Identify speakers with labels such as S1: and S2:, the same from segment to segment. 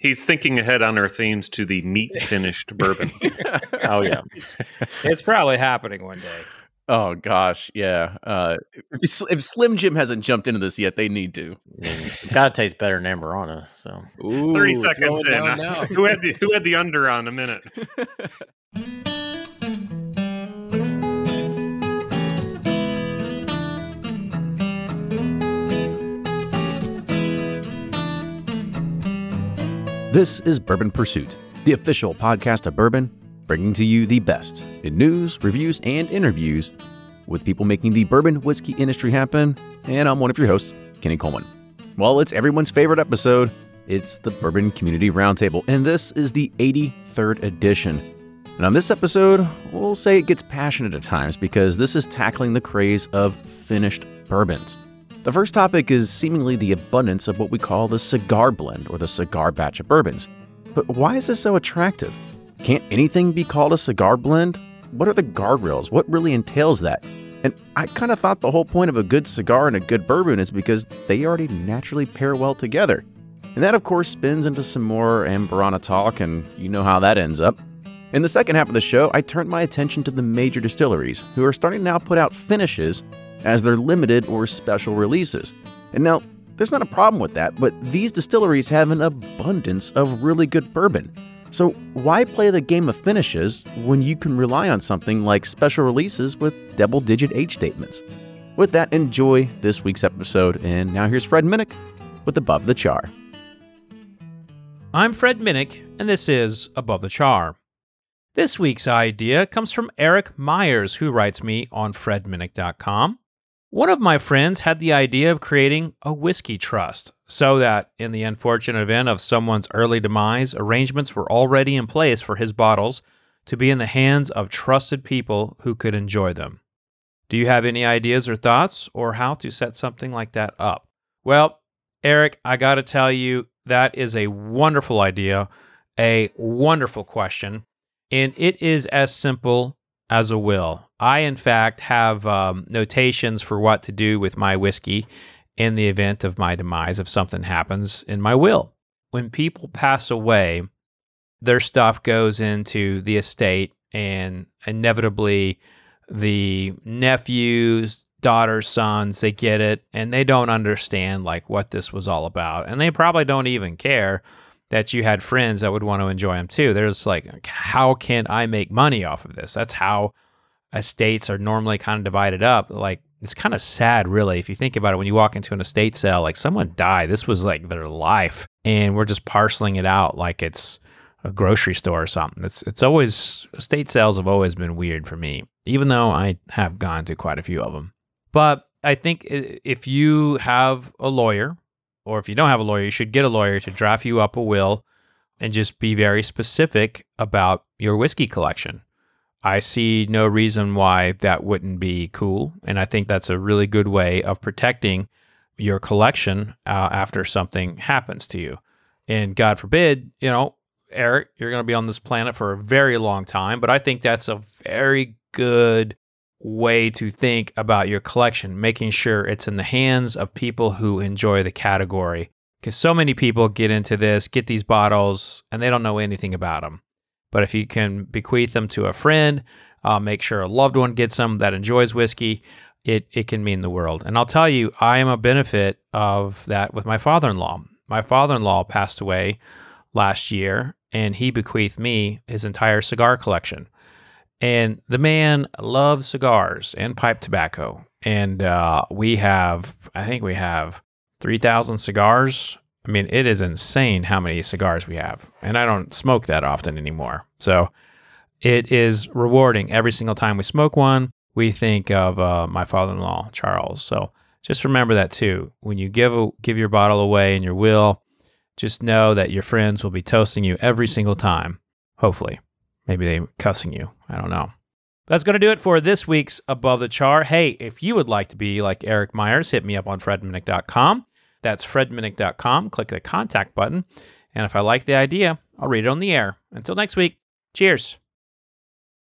S1: He's thinking ahead on our themes to the meat finished bourbon.
S2: oh yeah,
S3: it's, it's probably happening one day.
S4: Oh gosh, yeah. Uh, if, if, Slim Jim hasn't jumped into this yet, they need to.
S2: It's got to taste better than Amburana. So
S4: Ooh,
S1: thirty seconds in, who had the who had the under on a minute?
S4: This is Bourbon Pursuit, the official podcast of bourbon, bringing to you the best in news, reviews, and interviews with people making the bourbon whiskey industry happen. And I'm one of your hosts, Kenny Coleman. Well, it's everyone's favorite episode. It's the Bourbon Community Roundtable, and this is the 83rd edition. And on this episode, we'll say it gets passionate at times because this is tackling the craze of finished bourbons. The first topic is seemingly the abundance of what we call the cigar blend or the cigar batch of bourbons. But why is this so attractive? Can't anything be called a cigar blend? What are the guardrails? What really entails that? And I kind of thought the whole point of a good cigar and a good bourbon is because they already naturally pair well together. And that, of course, spins into some more Amburana talk, and you know how that ends up. In the second half of the show, I turned my attention to the major distilleries, who are starting to now put out finishes as their limited or special releases. And now, there's not a problem with that, but these distilleries have an abundance of really good bourbon. So, why play the game of finishes when you can rely on something like special releases with double digit age statements? With that, enjoy this week's episode. And now here's Fred Minnick with Above the Char.
S3: I'm Fred Minnick, and this is Above the Char. This week's idea comes from Eric Myers, who writes me on fredminnick.com. One of my friends had the idea of creating a whiskey trust so that, in the unfortunate event of someone's early demise, arrangements were already in place for his bottles to be in the hands of trusted people who could enjoy them. Do you have any ideas or thoughts or how to set something like that up? Well, Eric, I got to tell you, that is a wonderful idea, a wonderful question, and it is as simple as a will. I, in fact, have um, notations for what to do with my whiskey in the event of my demise if something happens in my will. When people pass away, their stuff goes into the estate, and inevitably, the nephews, daughters, sons, they get it, and they don't understand like what this was all about, and they probably don't even care that you had friends that would want to enjoy them too. There's like, how can I make money off of this? That's how estates are normally kind of divided up. Like, it's kind of sad, really, if you think about it. When you walk into an estate sale, like someone died, this was like their life, and we're just parceling it out like it's a grocery store or something. It's it's always estate sales have always been weird for me, even though I have gone to quite a few of them. But I think if you have a lawyer or if you don't have a lawyer, you should get a lawyer to draft you up a will and just be very specific about your whiskey collection. I see no reason why that wouldn't be cool. And I think that's a really good way of protecting your collection uh, after something happens to you. And God forbid, you know, Eric, you're going to be on this planet for a very long time. But I think that's a very good way to think about your collection, making sure it's in the hands of people who enjoy the category. Because so many people get into this, get these bottles, and they don't know anything about them. But if you can bequeath them to a friend, uh, make sure a loved one gets them that enjoys whiskey, it, it can mean the world. And I'll tell you, I am a benefit of that with my father in law. My father in law passed away last year, and he bequeathed me his entire cigar collection. And the man loves cigars and pipe tobacco. And uh, we have, I think we have 3,000 cigars. I mean, it is insane how many cigars we have. And I don't smoke that often anymore. So it is rewarding every single time we smoke one. We think of uh, my father in law, Charles. So just remember that too. When you give, a, give your bottle away in your will, just know that your friends will be toasting you every single time, hopefully. Maybe they cussing you. I don't know. That's going to do it for this week's Above the Char. Hey, if you would like to be like Eric Myers, hit me up on fredminnick.com. That's fredminnick.com. Click the contact button. And if I like the idea, I'll read it on the air. Until next week, cheers.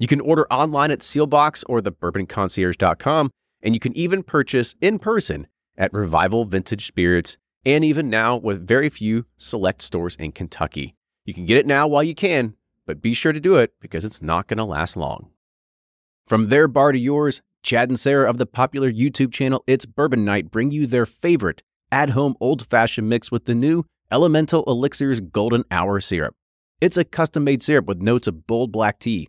S4: You can order online at Seelbach's or thebourbonconcierge.com, and you can even purchase in person at Revival Vintage Spirits, and even now with very few select stores in Kentucky. You can get it now while you can, but be sure to do it because it's not going to last long. From their bar to yours, Chad and Sarah of the popular YouTube channel It's Bourbon Night bring you their favorite at home old fashioned mix with the new Elemental Elixirs Golden Hour Syrup. It's a custom made syrup with notes of bold black tea,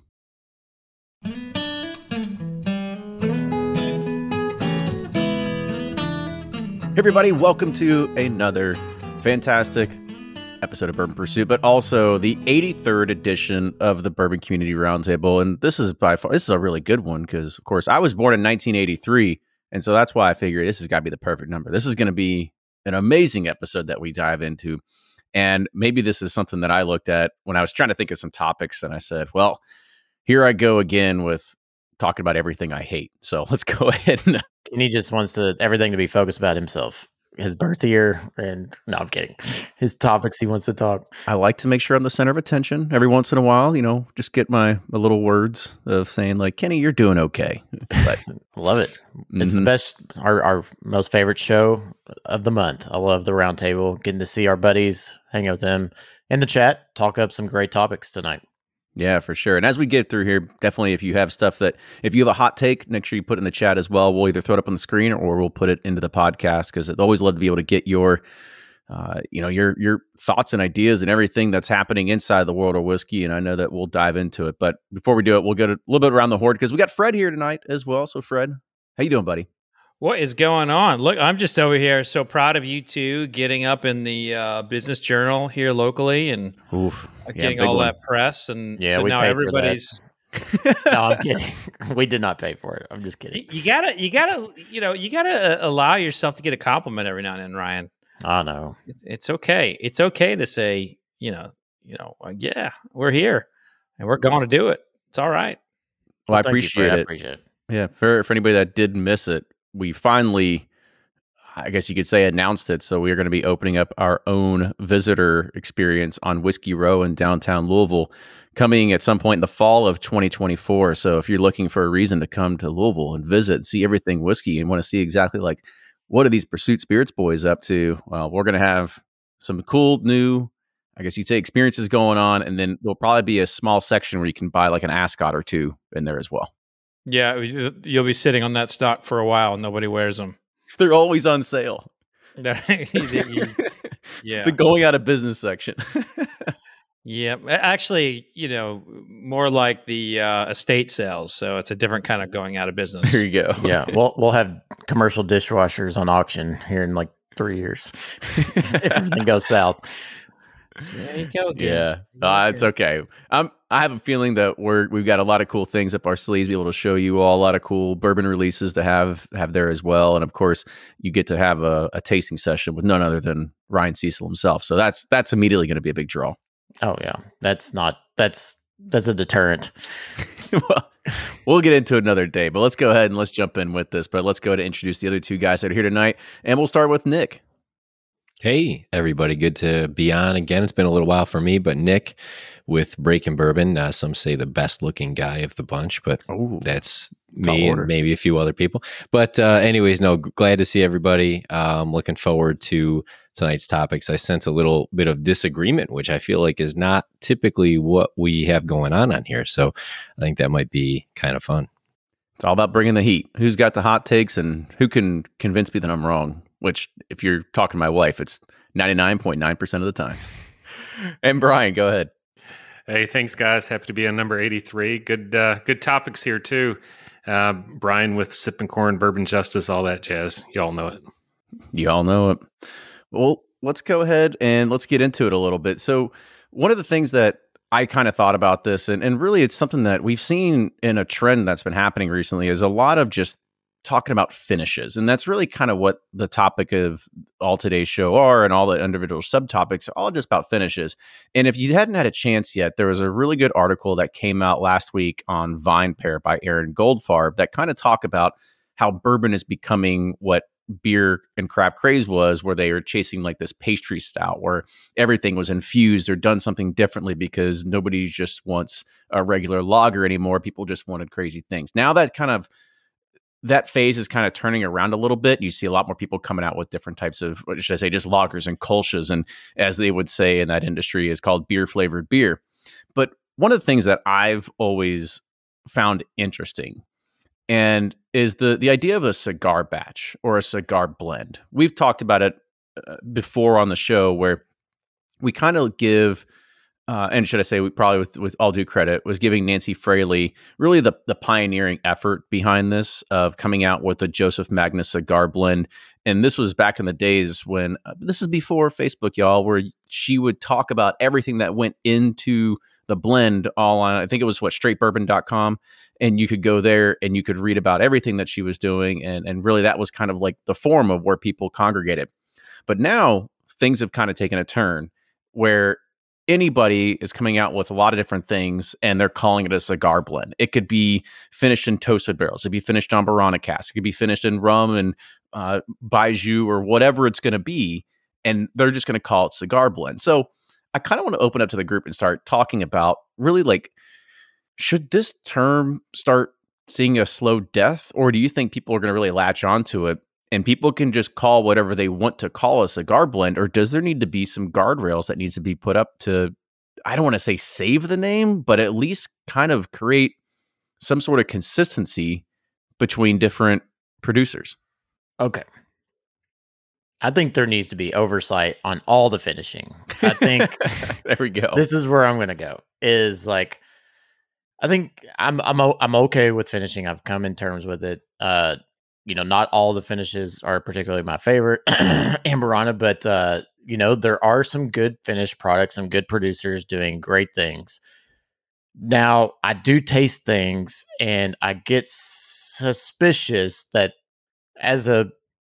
S4: everybody, welcome to another fantastic episode of Bourbon Pursuit, but also the 83rd edition of the Bourbon Community Roundtable. And this is by far this is a really good one because, of course, I was born in 1983, and so that's why I figured this has got to be the perfect number. This is going to be an amazing episode that we dive into, and maybe this is something that I looked at when I was trying to think of some topics, and I said, well, here I go again with talking about everything I hate. So let's go ahead and
S2: And he just wants to everything to be focused about himself, his birth year, and no, I'm kidding. His topics he wants to talk.
S4: I like to make sure I'm the center of attention every once in a while. You know, just get my, my little words of saying like, Kenny, you're doing okay. But
S2: Love it. It's the
S4: Mhm.
S2: best, our, our most favorite show of the month. I love the roundtable, getting to see our buddies, hang out with them in the chat, talk up some great topics tonight.
S4: Yeah, for sure. And as we get through here, definitely if you have stuff that if you have a hot take, make sure you put it in the chat as well. We'll either throw it up on the screen or we'll put it into the podcast because I'd always love to be able to get your uh, you know your your thoughts and ideas and everything that's happening inside the world of whiskey and i know that we'll dive into it but before we do it we'll go a little bit around the horde because we got fred here tonight as well so fred how you doing buddy
S3: What is going on? Look, I'm just over here so proud of you two getting up in the uh, business journal here locally and
S4: Oof.
S3: getting
S4: big
S3: all
S4: one.
S3: that press. And
S2: Yeah,
S3: so
S2: we
S3: now
S2: paid for that.
S3: everybody's.
S2: No, I'm kidding. we did not pay for it. I'm just kidding.
S3: You gotta, you gotta, you know, you gotta uh, allow yourself to get a compliment every now and then, Ryan.
S2: I know.
S3: It's, it's okay. It's okay to say, you know, you know, uh, yeah, we're here and we're going to do it. It's all right.
S4: well i
S2: thank you, Fred.
S4: appreciate
S2: I
S4: it
S2: appreciate it.
S4: Yeah, for for anybody that did miss it, we finally, I guess you could say, announced it. So we are going to be opening up our own visitor experience on Whiskey Row in downtown Louisville, coming at some point in the fall of 2024. So if you're looking for a reason to come to Louisville and visit, see everything whiskey, and want to see exactly like what are these Pursuit Spirits boys up to, well, we're going to have some cool new. I guess you'd say experiences going on, and then there'll probably be a small section where you can buy like an ascot or two in there as well.
S3: Yeah, you- you'll be sitting on that stock for a while. and Nobody wears them.
S4: They're always on sale.
S3: yeah,
S4: the going out of business section.
S3: yeah. Actually, you know, more like the uh, estate sales. So it's a different kind of going out of business.
S4: there you go.
S2: Yeah, we'll we'll have commercial dishwashers on auction here in like three years if everything goes south.
S3: there you go. again.
S4: Yeah, uh, it's okay. Um, I have a feeling that we're we've got a lot of cool things up our sleeves, be able to show you all a lot of cool bourbon releases to have have there as well, and of course, you get to have a, a tasting session with none other than Ryan Cecil himself. So that's that's immediately going to be a big draw.
S2: Oh yeah, that's not that's that's a deterrent.
S4: well, we'll get into another day, but let's go ahead and let's jump in with this. But let's go ahead and introduce the other two guys that are here tonight, and we'll start with Nick.
S5: Hey, everybody. Good to be on again. It's been a little while for me, but Nick with Breaking Bourbon, uh, some say the best looking guy of the bunch, but
S4: Ooh,
S5: that's me and maybe a few other people. But, uh, anyways, no, glad to see everybody. Um, looking forward to tonight's topics. I sense a little bit of disagreement, which I feel like is not typically what we have going on on here. So I think that might be kind of fun.
S4: It's all about bringing the heat. Who's got the hot takes and who can convince me that I'm wrong? Which, if you're talking to my wife, it's 99.9% of the time. and Brian, go ahead.
S1: Hey, thanks, guys. Happy to be on number 83. Good uh, good topics here, too. Uh, Brian with Sipping Corn, Bourbon Justice, all that jazz. You all know it.
S4: You all know it. Well, let's go ahead and let's get into it a little bit. So, one of the things that I kind of thought about this, and, and really it's something that we've seen in a trend that's been happening recently, is a lot of just talking about finishes. And that's really kind of what the topic of all today's show are, and all the individual subtopics are all just about finishes. And if you hadn't had a chance yet, there was a really good article that came out last week on VinePair by Aaron Goldfarb that kind of talk about how bourbon is becoming what beer and craft craze was where they were chasing like this pastry stout where everything was infused or done something differently because nobody just wants a regular lager anymore people just wanted crazy things now that kind of that phase is kind of turning around a little bit. You see a lot more people coming out with different types of, what should I say, just lagers and kolsches, and as they would say in that industry, is called beer flavored beer. But one of the things that I've always found interesting and is the the idea of a cigar batch or a cigar blend. We've talked about it uh, before on the show where we kind of give uh, and should I say, we probably with, with all due credit, was giving Nancy Fraley really the, the pioneering effort behind this of coming out with the Joseph Magnus cigar blend. And this was back in the days when uh, this is before Facebook, y'all, where she would talk about everything that went into the blend all on, I think it was what, straightbourbon.com. And you could go there and you could read about everything that she was doing. And, and really, that was kind of like the form of where people congregated. But now things have kind of taken a turn where anybody is coming out with a lot of different things and they're calling it a cigar blend. It could be finished in toasted barrels. It could be finished on Barana. It could be finished in rum and uh, Baijiu or whatever it's going to be. And they're just going to call it cigar blend. So I kind of want to open up to the group and start talking about really like, should this term start seeing a slow death? Or do you think people are going to really latch onto it and people can just call whatever they want to call us a cigar blend or does there need to be some guardrails that needs to be put up to i don't want to say save the name but at least kind of create some sort of consistency between different producers
S2: Okay. I think there needs to be oversight on all the finishing. I think
S4: there we go
S2: this is where I'm going to go. Is like, I think I'm I'm I'm okay with finishing. I've come in terms with it. Uh, you know, not all the finishes are particularly my favorite, Amburana, but uh, you know, there are some good finished products, some good producers doing great things. Now, I do taste things, and I get suspicious that as a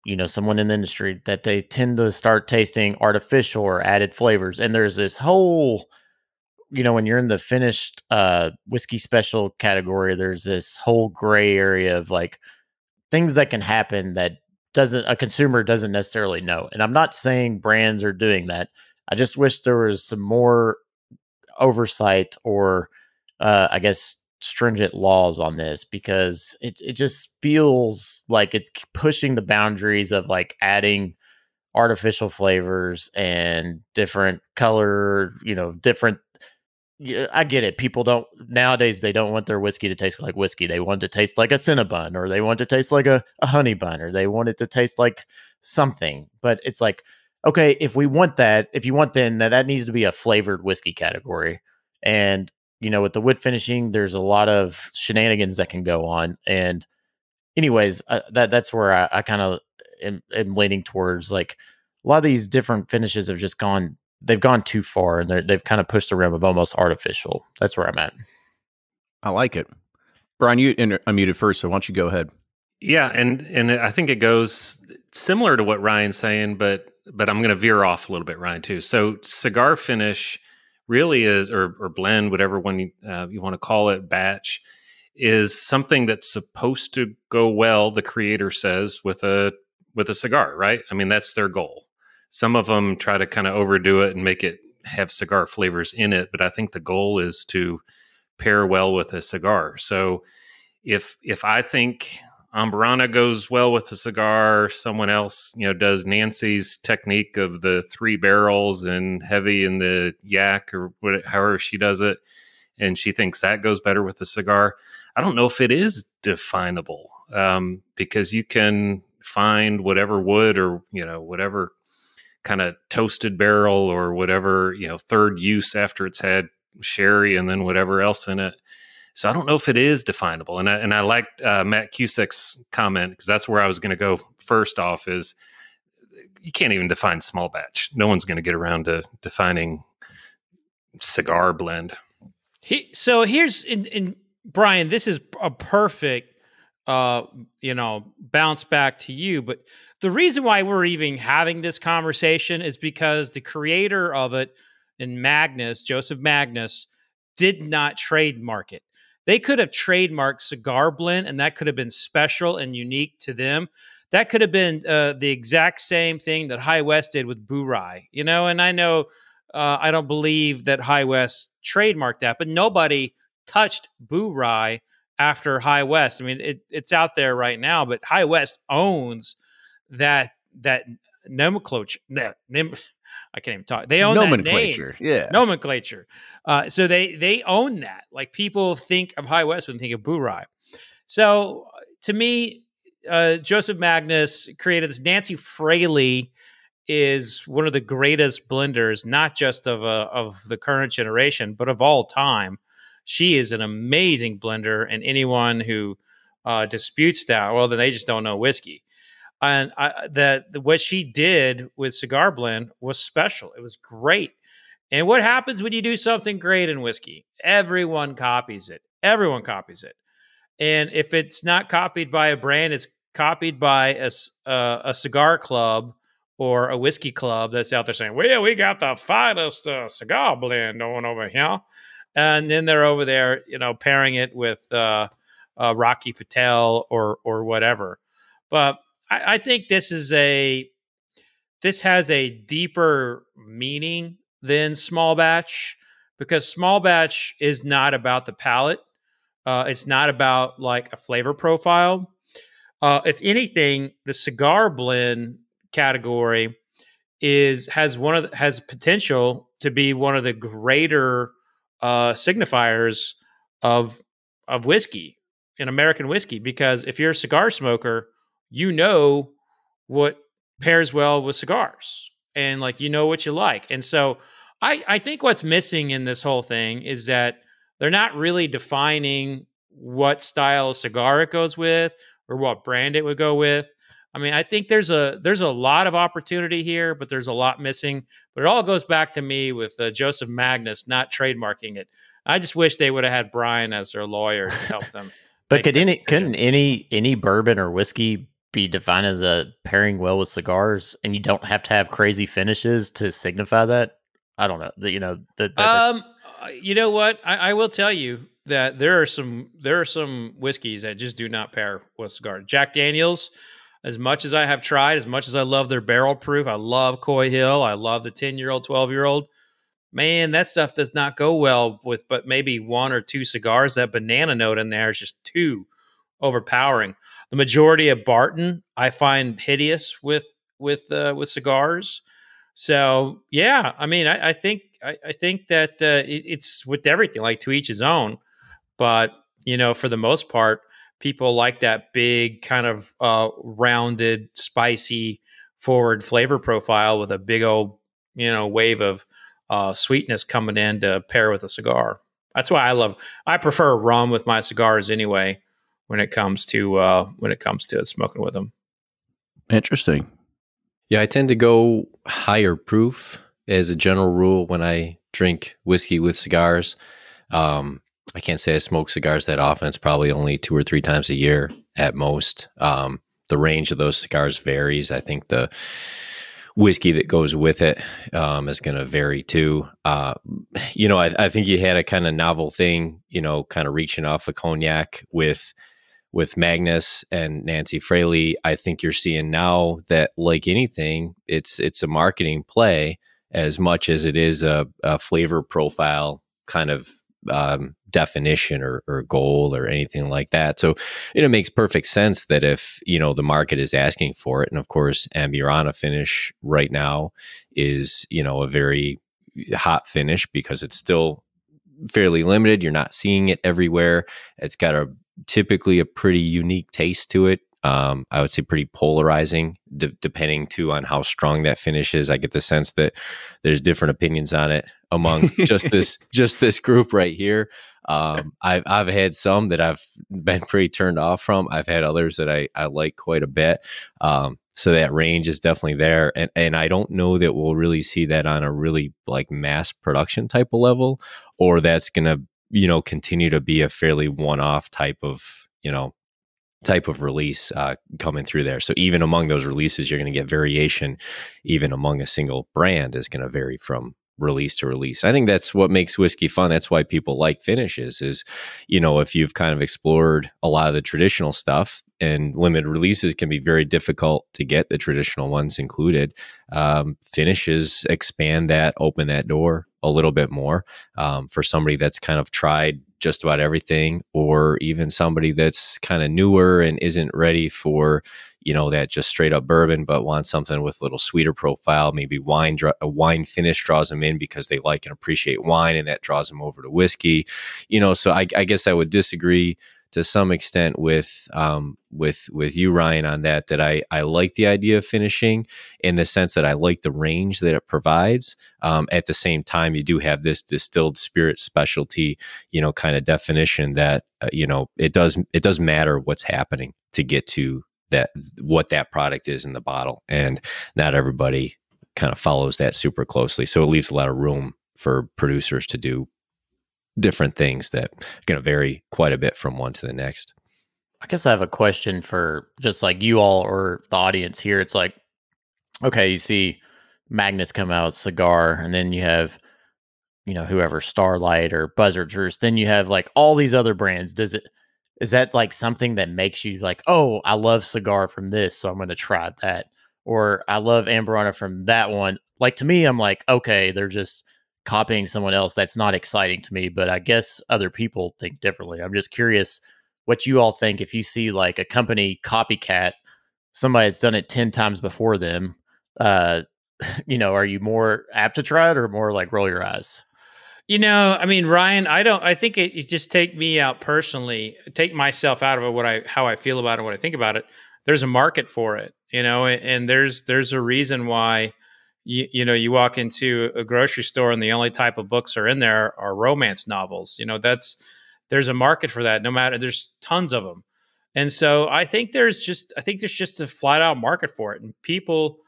S2: you know someone in the industry that they tend to start tasting artificial or added flavors and there's this whole you know when you're in the finished uh whiskey special category there's this whole gray area of like things that can happen that doesn't a consumer doesn't necessarily know and i'm not saying brands are doing that. I just wish there was some more oversight or uh i guess stringent laws on this because it it just feels like it's pushing the boundaries of like adding artificial flavors and different color, you know, different I get it. People don't nowadays they don't want their whiskey to taste like whiskey. They want it to taste like a cinnabon or they want it to taste like a, a honey bun or they want it to taste like something. But it's like, okay, if we want that, if you want then that, that needs to be a flavored whiskey category. And you know, with the wood finishing, there's a lot of shenanigans that can go on. And, anyways, uh, that that's where I, I kind of am, am leaning towards. Like a lot of these different finishes have just gone, they've gone too far, and they're, they've kind of pushed the rim of almost artificial. That's where I'm at.
S4: i like it brian you inter- unmuted first so why don't you go ahead
S1: Yeah, and and I think it goes similar to what Ryan's saying, but but I'm going to veer off a little bit, Ryan, too. So cigar finish really is, or or blend, whatever one you, uh, you want to call it, batch, is something that's supposed to go well. The creator says with a with a cigar, right? I mean, that's their goal. Some of them try to kind of overdo it and make it have cigar flavors in it, but I think the goal is to pair well with a cigar. So if if I think Amburana goes well with a cigar, someone else, you know, does Nancy's technique of the three barrels and heavy in the yak or what, however she does it, and she thinks that goes better with the cigar. I don't know if it is definable um, because you can find whatever wood or you know whatever kind of toasted barrel or whatever you know third use after it's had sherry and then whatever else in it. So I don't know if it is definable. And I, and I liked uh, Matt Cusick's comment because that's where I was going to go first off is you can't even define small batch. No one's going to get around to defining cigar blend.
S3: He, so here's in, in Brian, this is a perfect uh you know bounce back to you but the reason why we're even having this conversation is because the creator of it in Magnus Joseph Magnus did not trademark it. They could have trademarked cigar blend and that could have been special and unique to them. That could have been uh, the exact same thing that High West did with Bourye you know and I know uh, I don't believe that High West trademarked that but nobody touched Bourye after High West. I mean, it, it's out there right now, but High West owns that that nomenclature. That, I can't even talk. They own
S4: nomenclature.
S3: Yeah, nomenclature. Uh, so they they own that. Like people think of High West when they think of Bourye. So to me, uh, Joseph Magnus created this. Nancy Fraley is one of the greatest blenders, not just of uh, of the current generation, but of all time. She is an amazing blender, and anyone who uh, disputes that, well, then they just don't know whiskey. And I, that what she did with cigar blend was special. It was great. And what happens when you do something great in whiskey? Everyone copies it. Everyone copies it. And if it's not copied by a brand, it's copied by a, uh, a cigar club or a whiskey club that's out there saying, "Well, we got the finest uh, cigar blend on over here." And then they're over there, you know, pairing it with uh, uh, Rocky Patel or or whatever. But I, I think this is a this has a deeper meaning than small batch because small batch is not about the palate. Uh, it's not about like a flavor profile. Uh, if anything, the cigar blend category is has one of the, has potential to be one of the greater uh, signifiers of of whiskey in American whiskey because if you're a cigar smoker, you know what pairs well with cigars and like you know what you like. And so I I think what's missing in this whole thing is that they're not really defining what style of cigar it goes with or what brand it would go with. I mean, I think there's a there's a lot of opportunity here, but there's a lot missing. But it all goes back to me with uh, Joseph Magnus not trademarking it. I just wish they would have had Brian as their lawyer to help them.
S2: but could any couldn't any any bourbon or whiskey be defined as a pairing well with cigars, and you don't have to have crazy finishes to signify that? I don't know. The, you know, the, the,
S3: um, uh, you know what? I, I will tell you that there are some there are some whiskeys that just do not pair with cigars. Jack Daniels as much as I have tried, as much as I love their barrel proof, I love Coy Hill, I love the 10 year old, 12 year old. Man, that stuff does not go well with but maybe one or two cigars. That banana note in there is just too overpowering. The majority of Barton I find hideous with with uh, with cigars. So yeah, I mean, I, I think I, I, think that uh, it, it's with everything, like to each his own. But you know, for the most part, people like that big kind of uh, rounded, spicy, forward flavor profile with a big old you know wave of uh, sweetness coming in to pair with a cigar. That's why I love. I prefer rum with my cigars anyway. When it comes to uh, when it comes to smoking with them.
S4: Interesting.
S5: Yeah, I tend to go higher proof as a general rule when I drink whiskey with cigars. Um, I can't say I smoke cigars that often. It's probably only two or three times a year at most. Um, the range of those cigars varies. I think the whiskey that goes with it um, is going to vary too. Uh, you know, I, I, think you had a kind of novel thing, you know, kind of reaching off a cognac with with Magnus and Nancy Fraley, I think you're seeing now that like anything, it's it's a marketing play as much as it is a, a flavor profile kind of um, definition or, or goal or anything like that. So it makes perfect sense that if you know the market is asking for it, and of course Amburana finish right now is you know a very hot finish because it's still fairly limited. You're not seeing it everywhere. It's got a typically a pretty unique taste to it. Um, I would say pretty polarizing, d- depending too on how strong that finish is. I get the sense that there's different opinions on it among just this just this group right here. Um, I've I've had some that I've been pretty turned off from. I've had others that I I like quite a bit. Um, so that range is definitely there, and and I don't know that we'll really see that on a really like mass production type of level, or that's gonna you know continue to be a fairly one off type of you know type of release uh, coming through there. So even among those releases, you're going to get variation. Even among a single brand is going to vary from release to release. I think that's what makes whiskey fun. That's why people like finishes. Is you know if you've kind of explored a lot of the traditional stuff, and limited releases can be very difficult to get the traditional ones included. Um, finishes expand that, open that door a little bit more um, for somebody that's kind of tried just about everything, or even somebody that's kind of newer and isn't ready for you know that just straight up bourbon, but wants something with a little sweeter profile. Maybe wine, a wine finish draws them in because they like and appreciate wine, and that draws them over to whiskey. You know, so I, I guess I would disagree to some extent with um, with with you Ryan on that that I I like the idea of finishing in the sense that I like the range that it provides. Um, at the same time, you do have this distilled spirit specialty, you know, kind of definition that uh, you know it does it does matter what's happening to get to that what that product is in the bottle, and not everybody kind of follows that super closely. So it leaves a lot of room for producers to do different things that are going to vary quite a bit from one to the next.
S2: I guess I have a question for just like you all or the audience here. It's like, okay, you see Magnus come out cigar, and then you have, you know, whoever Starlight or Buzzards, then you have like all these other brands. Does it is that like something that makes you like, oh, I love cigar from this, so I'm going to try that, or I love Amburana from that one? Like to me, I'm like, okay, they're just copying someone else that's not exciting to me but i guess other people think differently i'm just curious what you all think if you see like a company copycat somebody that's done it 10 times before them uh you know are you more apt to try it or more like roll your eyes
S3: you know i mean ryan i don't i think it, it just take me out personally take myself out of what i how i feel about it what i think about it. There's a market for it you know and, and there's there's a reason why you, you know you walk into a grocery store and the only type of books are in there are romance novels you know that's there's a market for that no matter there's tons of them and so i think there's just i think there's just a flat out market for it and people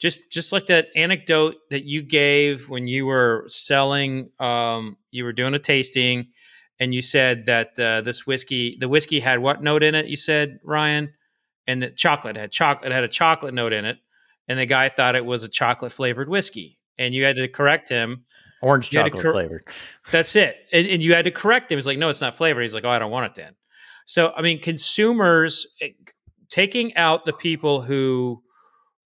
S3: just just like that anecdote that you gave when you were selling um you were doing a tasting and you said that uh, this whiskey the whiskey had what note in it you said ryan and the chocolate had chocolate had a chocolate note in it and the guy thought it was a chocolate flavored whiskey, and you had to correct him.
S2: Orange chocolate cor- flavored.
S3: That's it, and, and, you had to correct him. He's like, "No, it's not flavored." He's like, "Oh, I don't want it then." So, I mean, consumers eh, taking out the people who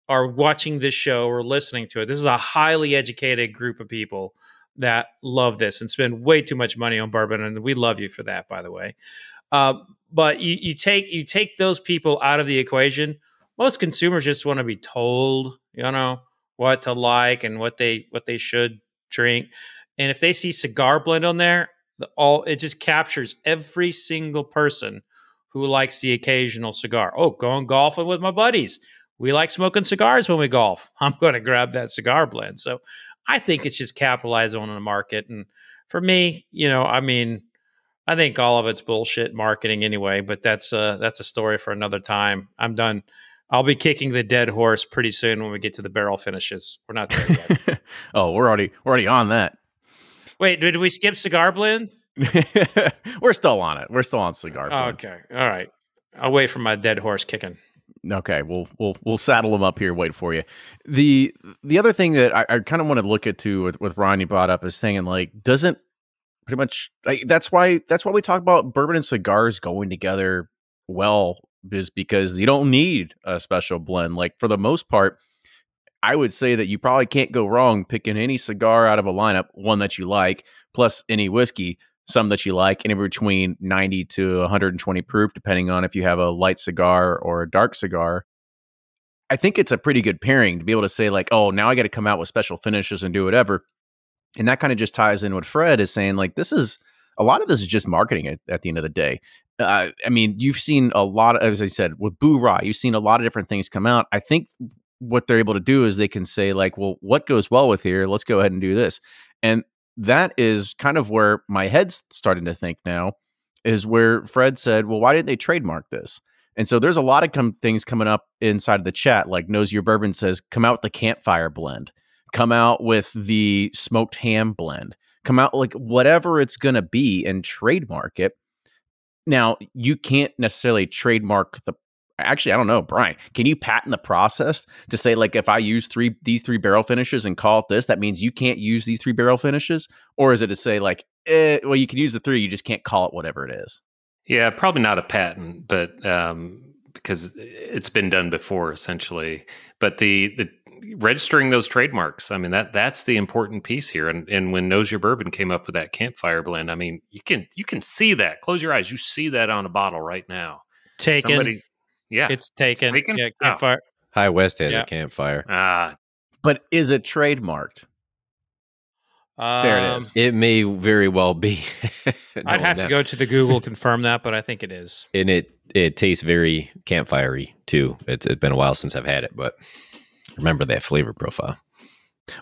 S3: are watching this show or listening to it. This is a highly educated group of people that love this and spend way too much money on bourbon, and we love you for that, by the way. Uh, but you, you take you take those people out of the equation most consumers just want to be told, you know, what to like and what they what they should drink. And if they see cigar blend on there, the, all it just captures every single person who likes the occasional cigar. Oh, going golfing with my buddies. We like smoking cigars when we golf. I'm going to grab that cigar blend. So I think it's just capitalizing on the market. And for me, you know, I mean, I think all of it's bullshit marketing anyway. But that's a that's a story for another time. I'm done I'll be kicking the dead horse pretty soon when we get to the barrel finishes. We're not there
S4: yet. oh, we're already we're already on that.
S3: Wait, did we skip cigar blend?
S4: we're still on it. We're still on cigar.
S3: Blend. okay, all right. I'll wait for my dead horse kicking.
S4: Okay, we'll we'll we'll saddle them up here. Wait for you. The the other thing that I, I kind of want to look at too with with Ron you brought up is saying like doesn't pretty much like that's why that's why we talk about bourbon and cigars going together well is because you don't need a special blend. Like for the most part, I would say that you probably can't go wrong picking any cigar out of a lineup, one that you like, plus any whiskey, some that you like, anywhere between 90 to 120 proof, depending on if you have a light cigar or a dark cigar. I think it's a pretty good pairing to be able to say, like, oh, now I got to come out with special finishes and do whatever. And that kind of just ties in what Fred is saying. Like, this is a lot of this is just marketing at, at the end of the day. Uh, I mean, you've seen a lot of, as I said, with Bourye, you've seen a lot of different things come out. I think what they're able to do is they can say, like, well, what goes well with here? Let's go ahead and do this. And that is kind of where my head's starting to think now is where Fred said, well, why didn't they trademark this? And so there's a lot of com- things coming up inside of the chat. Like Knows Your Bourbon says, come out with the campfire blend, come out with the smoked ham blend, come out like whatever it's going to be and trademark it. Now, you can't necessarily trademark the actually i don't know brian can you patent the process to say like if i use three these three barrel finishes and call it this that means you can't use these three barrel finishes or is it to say like eh, well you can use the three you just can't call it whatever it is
S1: Yeah, probably not a patent, but um, because it's been done before, essentially. But the the registering those trademarks, I mean that that's the important piece here. And and when Knows Your Bourbon came up with that campfire blend, I mean you can you can see that. Close your eyes, you see that on a bottle right now.
S3: Taken.
S1: Somebody, yeah,
S3: it's taken.
S1: taken?
S3: Yeah,
S1: Oh.
S3: campfire.
S5: High West has
S3: Yeah.
S5: a campfire.
S1: ah,
S4: but is it trademarked there it
S3: Um,
S5: It may very well be.
S3: I'd
S5: knowing
S3: have to go to the Google confirm that, but I think it is.
S5: and it it tastes very campfirey too. It's it's been a while since I've had it, but remember that flavor profile.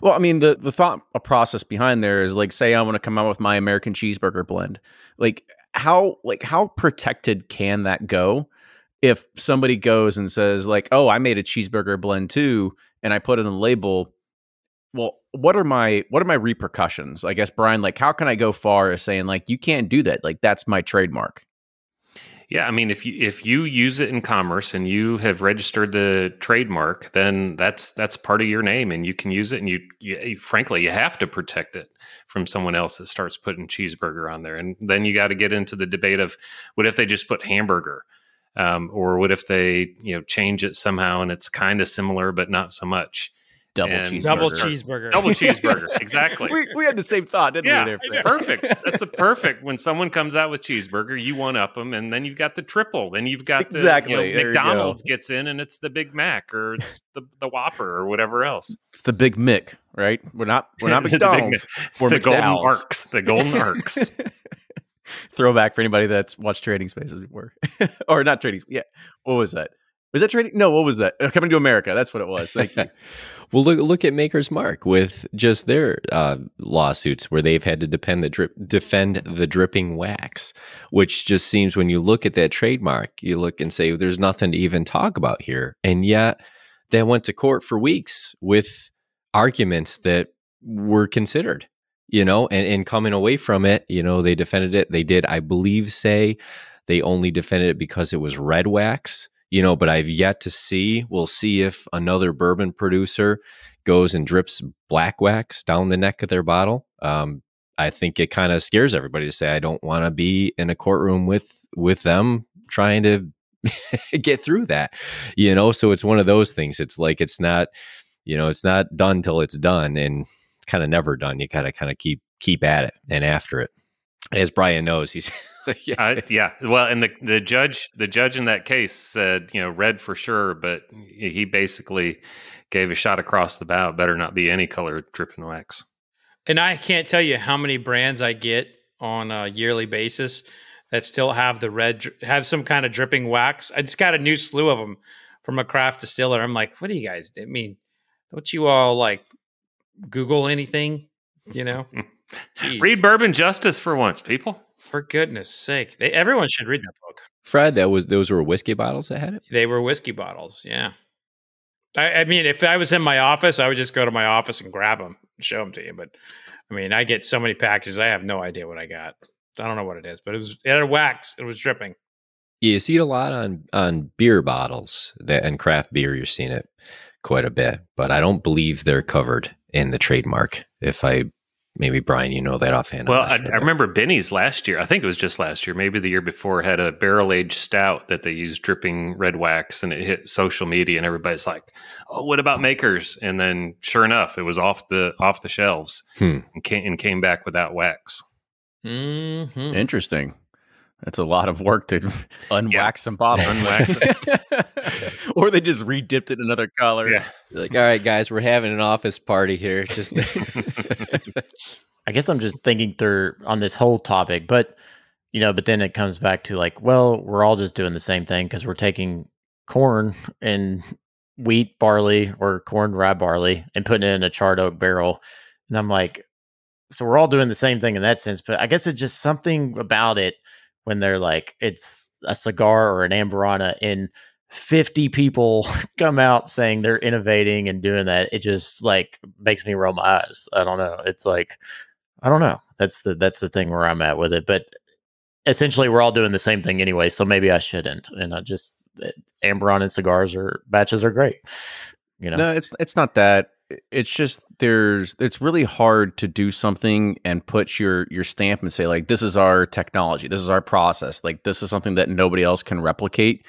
S4: Well, I mean, the the thought process behind there is like, say I want to come out with my American cheeseburger blend. Like how like how protected can that go if somebody goes and says like, oh, I made a cheeseburger blend too, and I put it on the label. Well, what are my what are my repercussions? I guess Brian, like, how can I go far as saying like you can't do that? Like that's my trademark.
S1: Yeah, I mean, if you if you use it in commerce and you have registered the trademark, then that's that's part of your name, and you can use it. And you, you- frankly, you have to protect it from someone else that starts putting cheeseburger on there. And then you got to get into the debate of what if they just put hamburger, um, or what if they you know change it somehow and it's kind of similar but not so much.
S4: Double
S1: And-
S4: cheeseburger.
S3: Double cheeseburger.
S1: Double cheeseburger, exactly.
S4: we, we had the same thought, didn't
S1: Yeah,
S4: we? There,
S1: perfect. That's a perfect. When someone comes out with cheeseburger, you one up them, and then you've got the triple. Then you've got the
S4: Exactly.
S1: you know,
S4: There you.
S1: McDonald's gets in, and it's the Big Mac or it's the, the Whopper or whatever else.
S4: It's the Big Mick, right? We're not we're not
S1: The Big
S4: McDonald's.
S1: It's
S4: We're
S1: the golden arcs. The golden arcs.
S4: Throwback for anybody that's watched Trading Spaces before, or not Trading. Yeah, what was that? Was that Trading? No, what was that? Uh, Coming to America. That's what it was. Thank you.
S5: Well, look look at Maker's Mark with just their uh, lawsuits where they've had to defend the drip, defend the dripping wax, which just seems when you look at that trademark, you look and say there's nothing to even talk about here, and yet they went to court for weeks with arguments that were considered, you know, and and coming away from it, you know, they defended it. They did, I believe, say they only defended it because it was red wax you know, but I've yet to see. We'll see if another bourbon producer goes and drips black wax down the neck of their bottle. Um, I think it kind of scares everybody to say I don't want to be in a courtroom with with them trying to get through that. You know, so it's one of those things. It's like it's not, you know, it's not done till it's done, and kind of never done. You gotta kind of keep keep at it and after it. As Brian knows, he's yeah.
S1: Uh, yeah. Well, and the the judge the judge in that case said you know red for sure, but he basically gave a shot across the bow. Better not be any color dripping wax.
S3: And I can't tell you how many brands I get on a yearly basis that still have the red, have some kind of dripping wax. I just got a new slew of them from a craft distiller. I'm like, what do you guys? I mean, don't you all like Google anything? You know,
S1: Read Bourbon Justice for once, people.
S3: for goodness sake. They, everyone should read that book.
S5: Fred, that was those were whiskey bottles that had it.
S3: They were whiskey bottles. Yeah. I, I mean, if I was in my office, I would just go to my office and grab them and show them to you. But I mean, I get so many packages. I have no idea what I got. I don't know what it is, but it was it had a wax. It was dripping.
S5: Yeah, You see it a lot on on beer bottles that and craft beer. You're seeing it quite a bit, but I don't believe they're covered in the trademark. If I maybe Brian, you know that offhand.
S1: Well, I, I remember Benny's last year. I think it was just last year, maybe the year before, had a barrel aged stout that they used dripping red wax, and it hit social media, and everybody's like, "Oh, what about Makers?" And then, sure enough, it was off the off the shelves
S5: Hmm.
S1: and, came, and came back without wax.
S2: Mhm.
S4: Interesting. That's a lot of work to unwax some bottles.
S1: Unwax
S4: or they just redipped it in another color.
S1: Yeah.
S5: like, all right, guys, we're having an office party here. Just
S2: I guess I'm just thinking through on this whole topic, but you know, but then it comes back to like, well, we're all just doing the same thing because we're taking corn and wheat barley or corn rye barley and putting it in a charred oak barrel. And I'm like, so we're all doing the same thing in that sense, but I guess it's just something about it when they're like, it's a cigar or an amburana and 50 people come out saying they're innovating and doing that. It just like makes me roll my eyes. I don't know. It's like, I don't know. That's the that's the thing where I'm at with it. But essentially, we're all doing the same thing anyway. So maybe I shouldn't. And I just uh, Amburana and cigars or batches are great. You know,
S4: No, it's it's not that. It's just there's it's really hard to do something and put your your stamp and say like this is our technology, this is our process, like this is something that nobody else can replicate.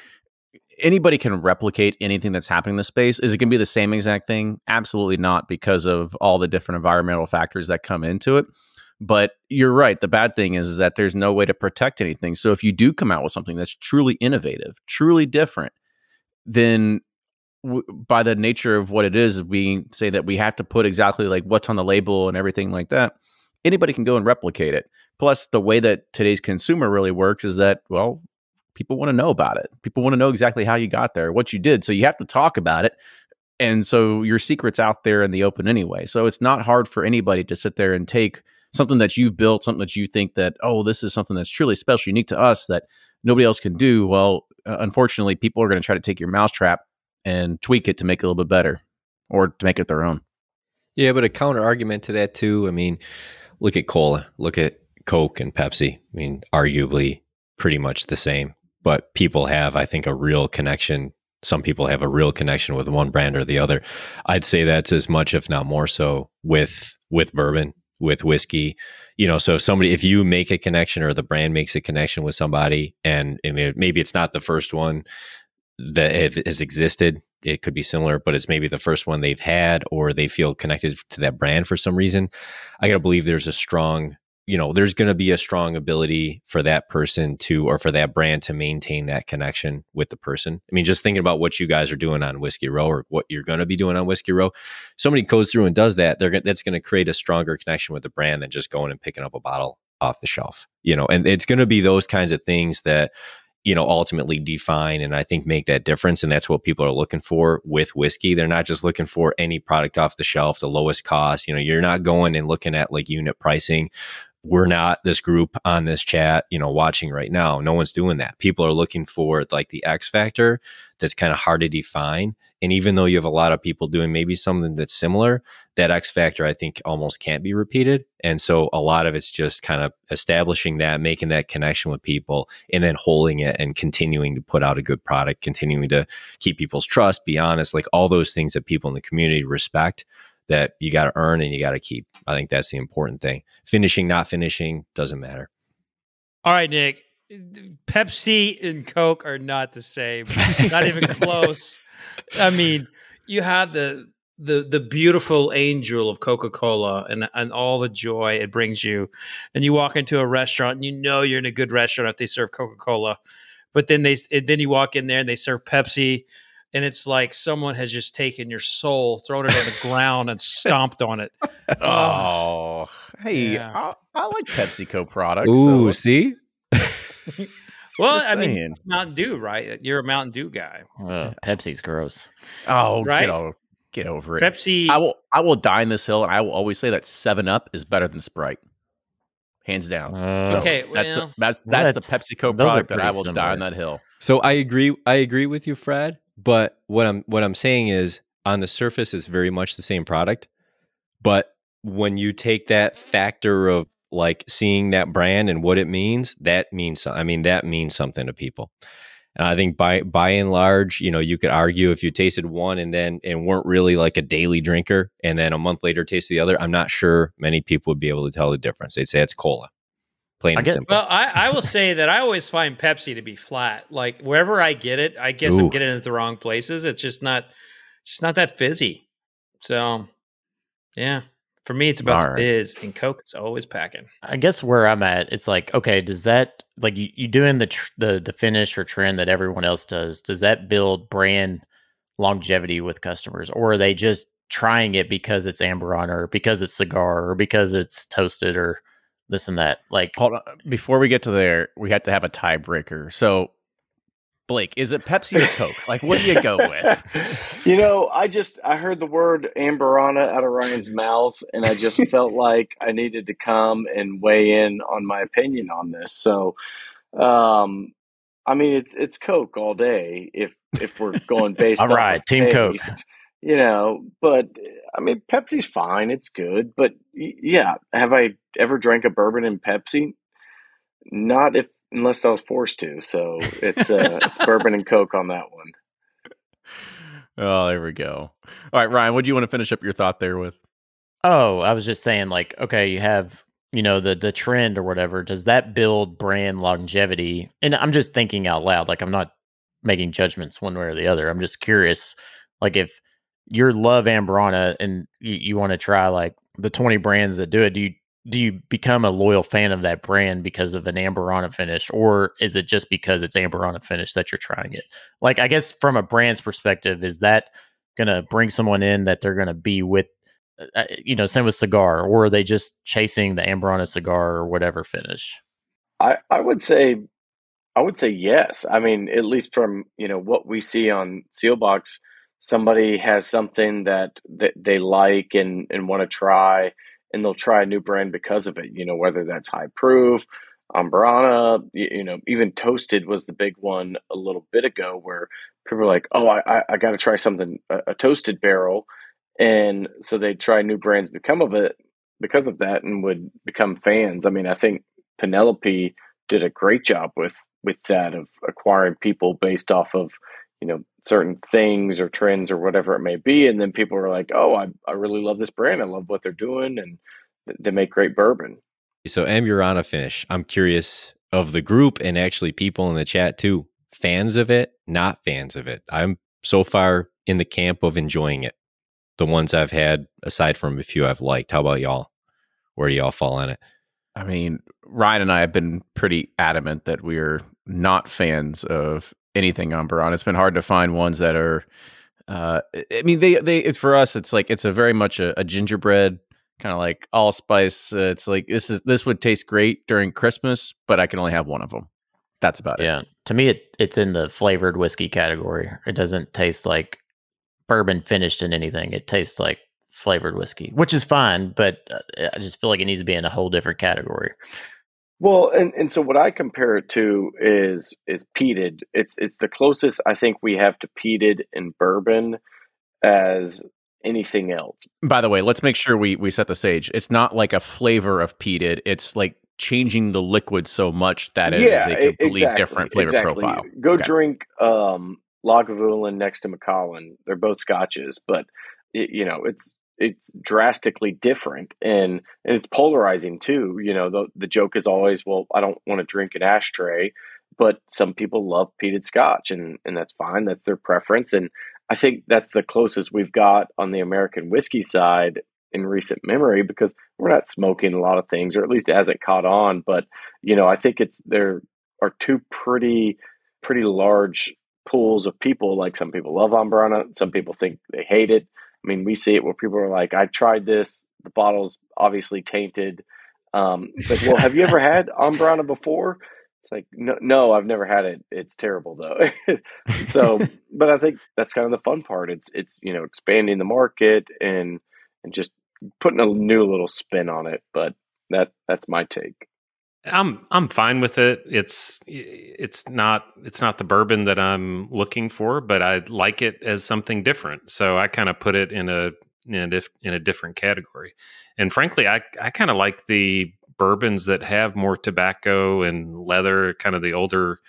S4: Anybody can replicate anything that's happening in the space. Is it going to be the same exact thing? Absolutely not, because of all the different environmental factors that come into it. But you're right. The bad thing is, is that there's no way to protect anything. So if you do come out with something that's truly innovative, truly different, then w- by the nature of what it is, we say that we have to put exactly like what's on the label and everything like that. Anybody can go and replicate it. Plus, the way that today's consumer really works is that, well, people want to know about it. People want to know exactly how you got there, what you did. So you have to talk about it. And so your secret's out there in the open anyway. So it's not hard for anybody to sit there and take something that you've built, something that you think that, oh, this is something that's truly special, unique to us that nobody else can do. Well, unfortunately, people are going to try to take your mousetrap and tweak it to make it a little bit better or to make it their own.
S5: Yeah, but a counter argument to that too. I mean, look at cola, look at Coke and Pepsi. I mean, arguably pretty much the same, but people have, I think, a real connection. Some people have a real connection with one brand or the other. I'd say that's as much, if not more so, with with bourbon, with whiskey. You know, so if somebody, if you make a connection or the brand makes a connection with somebody, and mean, maybe it's not the first one that has existed. It could be similar, but it's maybe the first one they've had, or they feel connected to that brand for some reason. I got to believe there's a strong, you know, there's going to be a strong ability for that person to, or for that brand to maintain that connection with the person. I mean, just thinking about what you guys are doing on Whiskey Row, or what you're going to be doing on Whiskey Row. Somebody goes through and does that. They're that's going to create a stronger connection with the brand than just going and picking up a bottle off the shelf. You know, and it's going to be those kinds of things that you know ultimately define and i think make that difference and that's what people are looking for with whiskey they're not just looking for any product off the shelf the lowest cost you know you're not going and looking at like unit pricing we're not this group on this chat you know watching right now. No one's doing that. People are looking for like the x factor that's kind of hard to define. And even though you have a lot of people doing maybe something that's similar that x factor i think almost can't be repeated. And so a lot of it's just kind of establishing that making that connection with people and then holding it and continuing to put out a good product continuing to keep people's trust be honest like all those things that people in the community respect that you got to earn and you got to keep i think that's the important thing finishing not finishing doesn't matter
S3: All right, Nick. Pepsi and Coke are not the same. not even close. I mean, you have the the the beautiful angel of Coca-Cola and and all the joy it brings you. And you walk into a restaurant and you know you're in a good restaurant if they serve Coca-Cola. But then they then you walk in there and they serve Pepsi and it's like someone has just taken your soul, thrown it on the ground and stomped on it.
S4: Oh, hey,
S3: Yeah.
S4: I, I like PepsiCo products.
S5: ooh
S4: so
S5: see
S3: Well,
S4: just
S3: I mean. Mountain Dew, right? You're a Mountain Dew guy.
S2: Uh, Pepsi's gross.
S4: oh,
S3: Right?
S4: get, o- get over it.
S3: Pepsi.
S4: I will I will die in this hill, and I will always say that Seven Up is better than Sprite, hands down.
S2: Uh,
S4: So
S3: Okay,
S4: that's the that's
S2: well,
S4: that's, the PepsiCo product that I
S2: pretty
S4: will die on that hill.
S5: So I agree. I agree with you, Fred. But what I'm what I'm saying is, on the surface, it's very much the same product. But when you take that factor of like seeing that brand and what it means, that means. I mean, that means something to people. And I think by by and large, you know, you could argue if you tasted one and then and weren't really like a daily drinker, and then a month later tasted the other, I'm not sure many people would be able to tell the difference. They'd say it's cola. Plain
S2: I
S5: and
S2: get-
S5: simple.
S3: Well, I, I will say that I always find Pepsi to be flat. Like wherever I get it, I guess
S5: Ooh.
S3: I'm getting it at the wrong places. It's just not, it's just not that fizzy. So, yeah, for me, it's about
S4: All
S3: the
S4: right.
S3: fizz, and Coke is always packing.
S2: I guess where I'm at, it's like, okay, does that like you, you doing the tr- the the finish or trend that everyone else does? Does that build brand longevity with customers, or are they just trying it because it's Amburana or because it's cigar or because it's toasted or this and that? Like,
S4: Hold on. Before we get to there, we have to have a tiebreaker. So, Blake, is it Pepsi or Coke? Like, what do you go with?
S6: you know, I just I heard the word Amburana out of Ryan's mouth, and I just felt like I needed to come and weigh in on my opinion on this. So, um, I mean, it's it's Coke all day if if we're going based.
S2: all right,
S6: off
S2: right,
S6: of
S2: Team Coke.
S6: Taste, You know, but I mean, Pepsi's fine. It's good, but yeah, have I ever drank a bourbon and Pepsi? Not if unless I was forced to. So it's uh, it's bourbon and Coke on that one.
S4: Oh, there we go. All right, Ryan, what do you want to finish up your thought there with?
S2: oh, I was just saying, like, okay, you have you know the the trend or whatever. Does that build brand longevity? And I'm just thinking out loud. Like, I'm not making judgments one way or the other. I'm just curious, like, if you love Amburana and you, you want to try like the 20 brands that do it, do you do you become a loyal fan of that brand because of an Amburana finish, or is it just because it's Amburana finish that you're trying it? Like, I guess from a brand's perspective, is that gonna bring someone in that they're gonna be with? Uh, you know, same with cigar, or are they just chasing the Amburana cigar or whatever finish?
S6: I, I would say I would say yes. I mean, at least from you know what we see on Seelbach's, somebody has something that, that they like and, and want to try, and they'll try a new brand because of it. You know, whether that's high proof, Amburana, you, you know, even Toasted was the big one a little bit ago, where people were like, "Oh, I I, I got to try something a, a toasted barrel," and so they try new brands become of it because of that and would become fans. I mean, I think Penelope did a great job with with that of acquiring people based off of you know certain things or trends or whatever it may be and then people are like oh i, I really love this brand i love what they're doing and th- they make great bourbon
S5: So Amburana finish. I'm curious of the group and actually people in the chat too. Fans of it, not fans of it. I'm so far in the camp of enjoying it. The ones I've had, aside from a few I've liked. How about y'all? Where do y'all fall on it?
S4: I mean, Ryan and I have been pretty adamant that we're not fans of anything Amburana. It's been hard to find ones that are. Uh, I mean, they they it's for us. It's like it's a very much a, a gingerbread kind of like allspice. Uh, it's like this is this would taste great during Christmas, but I can only have one of them. That's about it.
S2: Yeah, to me, it it's in the flavored whiskey category. It doesn't taste like bourbon finished in anything. It tastes like flavored whiskey, which is fine, but uh, I just feel like it needs to be in a whole different category.
S6: Well and, and so what i compare it to is is peated it's it's the closest i think we have to peated in bourbon as anything else
S4: By the way, let's make sure we we set the stage. It's not like a flavor of peated. It's like changing the liquid so much that it is a completely
S6: exactly,
S4: different flavor
S6: exactly.
S4: profile.
S6: Go
S4: Okay.
S6: drink um, Lagavulin next to Macallan. They're both scotches, but it, you know it's it's drastically different, and and it's polarizing too. You know the the joke is always, well, I don't want to drink an ashtray, but some people love peated scotch, and and that's fine. That's their preference, and I think that's the closest we've got on the American whiskey side in recent memory because we're not smoking a lot of things, or at least it hasn't caught on. But you know, I think it's there are two pretty pretty large pools of people. Like some people love Amburana, some people think they hate it. I mean, we see it where people are like, "I've tried this. The bottle's obviously tainted." Um, it's like, well, have you ever had Amburana before? It's like, no, no, I've never had it. It's terrible though. so, but I think that's kind of the fun part. It's it's you know expanding the market and and just putting a new little spin on it. But that that's my take.
S1: I'm I'm fine with it. It's it's not it's not the bourbon that I'm looking for, but I like it as something different. So I kind of put it in a in a, in a different category. And frankly, I I kind of like the bourbons that have more tobacco and leather, kind of the older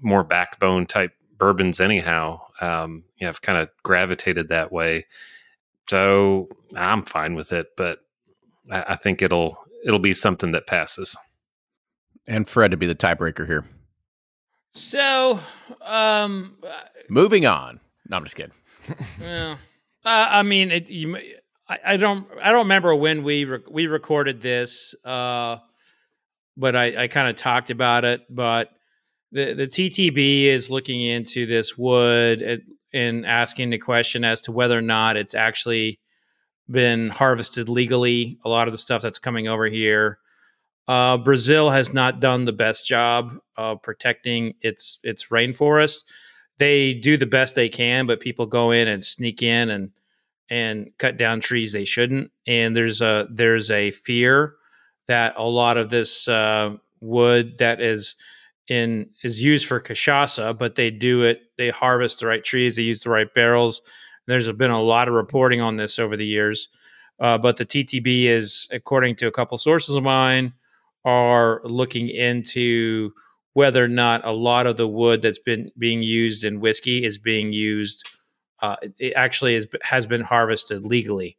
S1: more backbone type bourbons anyhow. Um, know, I've kind of gravitated that way. So I'm fine with it, but I, I think it'll it'll be something that passes.
S4: And Fred to be the tiebreaker here.
S3: So, um,
S4: Moving on. No, I'm just kidding.
S3: yeah, uh, I mean, it, you, I, I don't, I don't remember when we rec- we recorded this, uh, but I, I kind of talked about it. But the the TTB is looking into this wood and, and asking the question as to whether or not it's actually been harvested legally. A lot of the stuff that's coming over here. Uh, Brazil has not done the best job of protecting its its rainforest. They do the best they can, but people go in and sneak in and and cut down trees they shouldn't. And there's a there's a fear that a lot of this uh, wood that is in is used for cachaça, but they do it. They harvest the right trees. They use the right barrels. There's been a lot of reporting on this over the years, uh, but the TTB is, according to a couple sources of mine, are looking into whether or not a lot of the wood that's been being used in whiskey is being used. Uh, it actually is, has been harvested legally.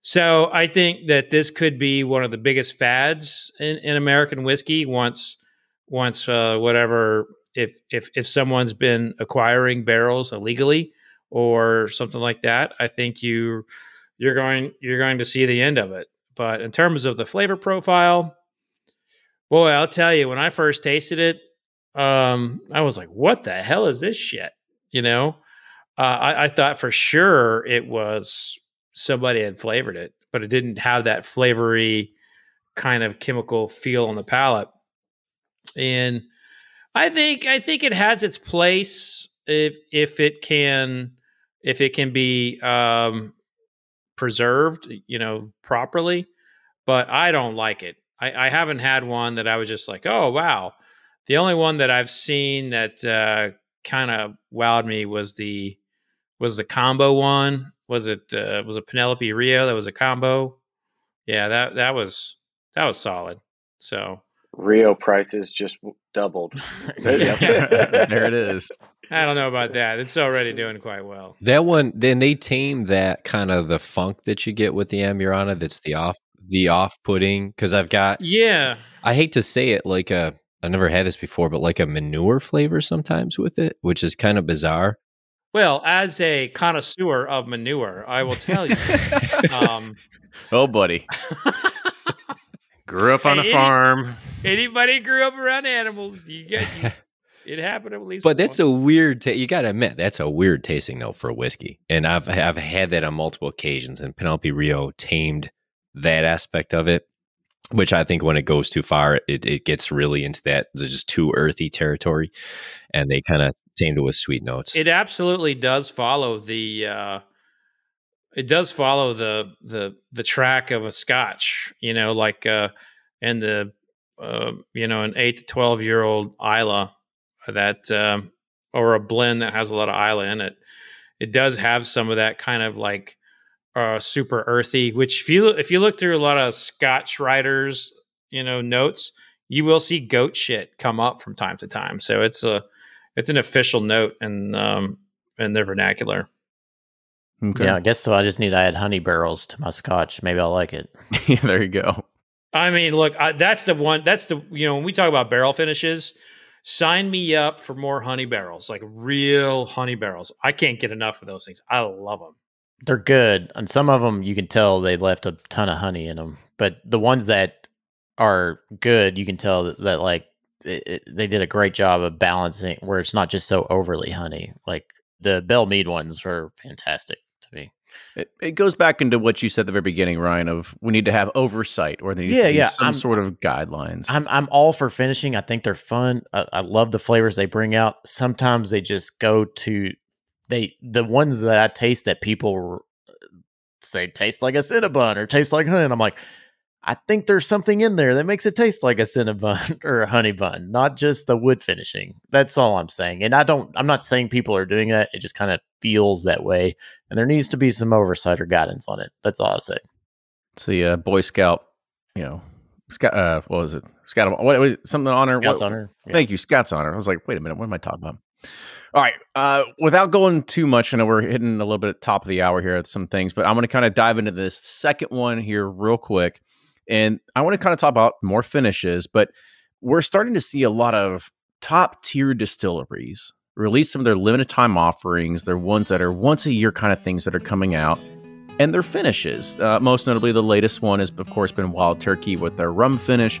S3: So I think that this could be one of the biggest fads in, in American whiskey once once uh, whatever if if if someone's been acquiring barrels illegally or something like that, I think you you're going you're going to see the end of it. But in terms of the flavor profile, boy, I'll tell you, when I first tasted it, um, I was like, "What the hell is this shit?" You know, uh, I, I thought for sure it was somebody had flavored it, but it didn't have that flavory kind of chemical feel on the palate. And I think I think it has its place if if it can if it can be um, preserved, you know, properly. But I don't like it. I, I haven't had one that I was just like, oh wow. The only one that I've seen that uh, kind of wowed me was the was the combo one. Was it uh, was it Penelope Rio? That was a combo. Yeah, that that was that was solid. So
S6: Rio prices just doubled.
S4: there it is.
S3: I don't know about that. It's already doing quite well.
S5: That one, then they tame that kind of the funk that you get with the Amburana. That's the off, the off putting. Because I've got,
S3: Yeah.
S5: I hate to say it, like a, I never had this before, but like a manure flavor sometimes with it, which is kind of bizarre.
S3: Well, as a connoisseur of manure, I will tell you. um,
S4: Oh, buddy.
S1: Grew up on a
S3: Hey,
S1: farm.
S3: anybody grew up around animals, you get you, it happened at least.
S5: But that's
S3: once.
S5: a weird. Ta- you got to admit that's a weird tasting note for whiskey, and I've I've had that on multiple occasions. And Penelope Rio tamed that aspect of it, which I think when it goes too far, it it gets really into that just too earthy territory, and they kind of tamed it with sweet notes.
S3: It absolutely does follow the. Uh, it does follow the the the track of a Scotch, you know, like uh, and the uh, you know an eight to twelve year old Islay that um, or a blend that has a lot of Islay in it. It does have some of that kind of like uh, super earthy. Which if you if you look through a lot of Scotch writers, you know, notes, you will see goat shit come up from time to time. So it's a it's an official note in um, in their vernacular.
S4: Okay.
S2: Yeah, I guess so. I just need to add honey barrels to my scotch. Maybe I'll like it.
S4: yeah, there you go.
S3: I mean, look, I, that's the one. That's the you know when we talk about barrel finishes, sign me up for more honey barrels, like real honey barrels. I can't get enough of those things. I love them.
S2: They're good, and some of them you can tell they left a ton of honey in them. But the ones that are good, you can tell that, that like it, it, they did a great job of balancing, where it's not just so overly honey. Like the Belle Meade ones are fantastic to me.
S4: It, it goes back into what you said at the very beginning, Ryan, of we need to have oversight or needs
S2: Yeah,
S4: to
S2: yeah,
S4: some
S2: I'm-
S4: sort of guidelines.
S2: I'm I'm all for finishing. I think they're fun. I, I love the flavors they bring out. Sometimes they just go to they the ones that I taste that people say taste like a cinnabon or taste like honey. And I'm like, I think there's something in there that makes it taste like a cinnabon or a honey bun, not just the wood finishing. That's all I'm saying. And I don't. I'm not saying people are doing that. It just kind of feels that way, and there needs to be some oversight or guidance on it. That's all I say.
S4: it's the uh, Boy Scout, you know, Scott. Uh, what was it? Scott. What was it? something honor?
S2: Scott's
S4: what,
S2: honor. Yeah.
S4: Thank you, Scott's honor. I was like, wait a minute, what am I talking about? All right. Uh, without going too much, I know we're hitting a little bit at top of the hour here at some things, but I'm going to kind of dive into this second one here real quick, and I want to kind of talk about more finishes, but we're starting to see a lot of top tier distilleries release some of their limited time offerings. They're ones that are once a year kind of things that are coming out and their finishes. Uh, most notably, the latest one has, of course, been Wild Turkey with their rum finish.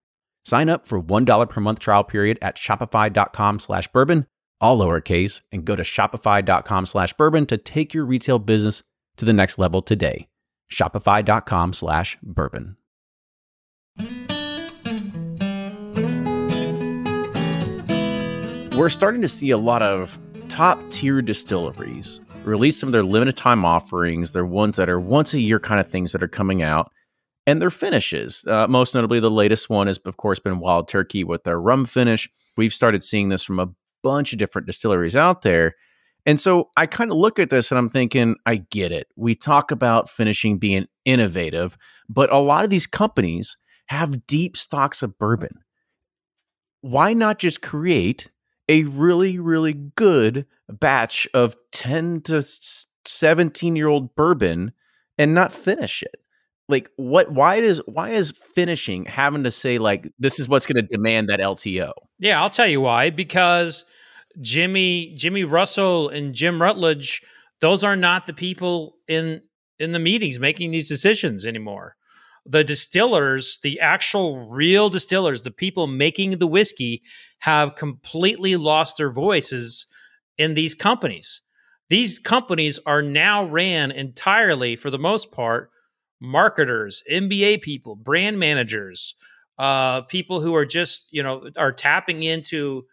S4: Sign up for $1 per month trial period at shopify.com slash bourbon, all lowercase, and go to shopify.com slash bourbon to take your retail business to the next level today. Shopify.com slash bourbon. We're starting to see a lot of top tier distilleries release some of their limited time offerings. They're ones that are once a year kind of things that are coming out and their finishes. Uh, most notably, the latest one has, of course, been Wild Turkey with their rum finish. We've started seeing this from a bunch of different distilleries out there. And so I kind of look at this and I'm thinking, I get it. We talk about finishing being innovative, but a lot of these companies have deep stocks of bourbon. Why not just create a really, really good batch of 10 to 17 year old bourbon and not finish it? Like what why is why is finishing having to say like this is what's going to demand that LTO?
S3: Yeah, I'll tell you why. Because Jimmy Jimmy Russell and Jim Rutledge, those are not the people in in the meetings making these decisions anymore. The distillers, the actual real distillers, the people making the whiskey have completely lost their voices in these companies. These companies are now ran entirely for the most part marketers, MBA people, brand managers, uh, people who are just, you know, are tapping into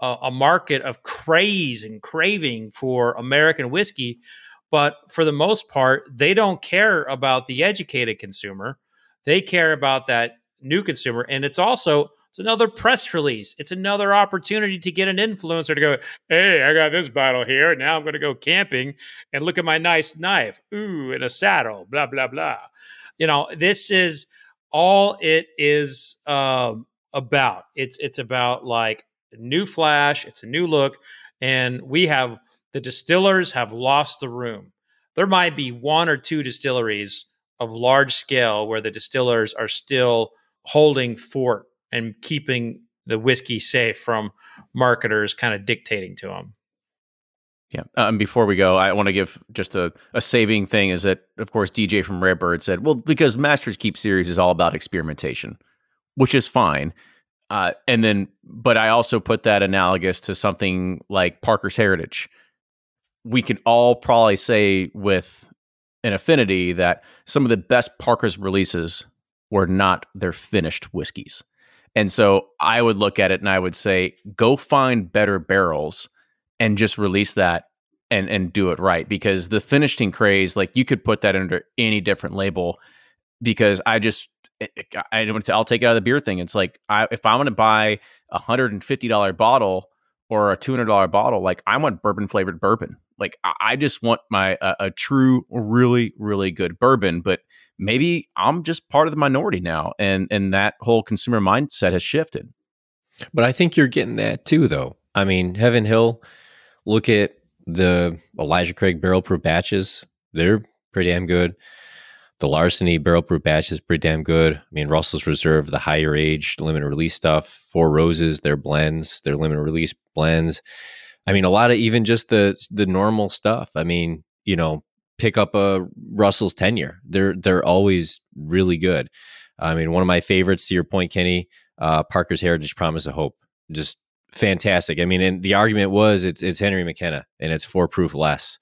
S3: a, a market of craze and craving for American whiskey. But for the most part, they don't care about the educated consumer. They care about that new consumer. And it's also it's another press release. It's another opportunity to get an influencer to go, hey, I got this bottle here. Now I'm going to go camping and look at my nice knife. Ooh, in a saddle, blah, blah, blah. You know, this is all it is um, about. It's it's about like a new flash, it's a new look. And we have the distillers have lost the room. There might be one or two distilleries of large scale where the distillers are still holding fort and keeping the whiskey safe from marketers kind of dictating to them.
S4: Yeah. Um, before we go, I want to give just a, a saving thing is that, of course, DJ from Redbird said, well, because Masters Keep series is all about experimentation, which is fine. Uh, and then, but I also put that analogous to something like Parker's Heritage. We can all probably say with an affinity that some of the best Parker's releases were not their finished whiskeys. And so I would look at it and I would say, go find better barrels and just release that and and do it right because the finishing craze, like you could put that under any different label. because I just eh, eh, I don't want to I'll take it out of the beer thing. It's like I if I want to buy a hundred and fifty dollar bottle or a two hundred dollar bottle, like I want bourbon flavored bourbon. Like I just want my a, a true, really, really good bourbon. But maybe I'm just part of the minority now, and and that whole consumer mindset has shifted.
S5: But I think you're getting that too, though. I mean, Heaven Hill, look at the Elijah Craig barrel proof batches. They're pretty damn good. The Larceny barrel proof batch is pretty damn good. I mean, Russell's Reserve, the higher age limited release stuff, Four Roses, their blends, their limited release blends. I mean, a lot of even just the the normal stuff. I mean, you know, pick up a Russell's tenure. They're they're always really good. I mean, one of my favorites, to your point, Kenny, uh, Parker's Heritage Promise of Hope, just fantastic. I mean, and the argument was it's it's Henry McKenna and it's four proof less,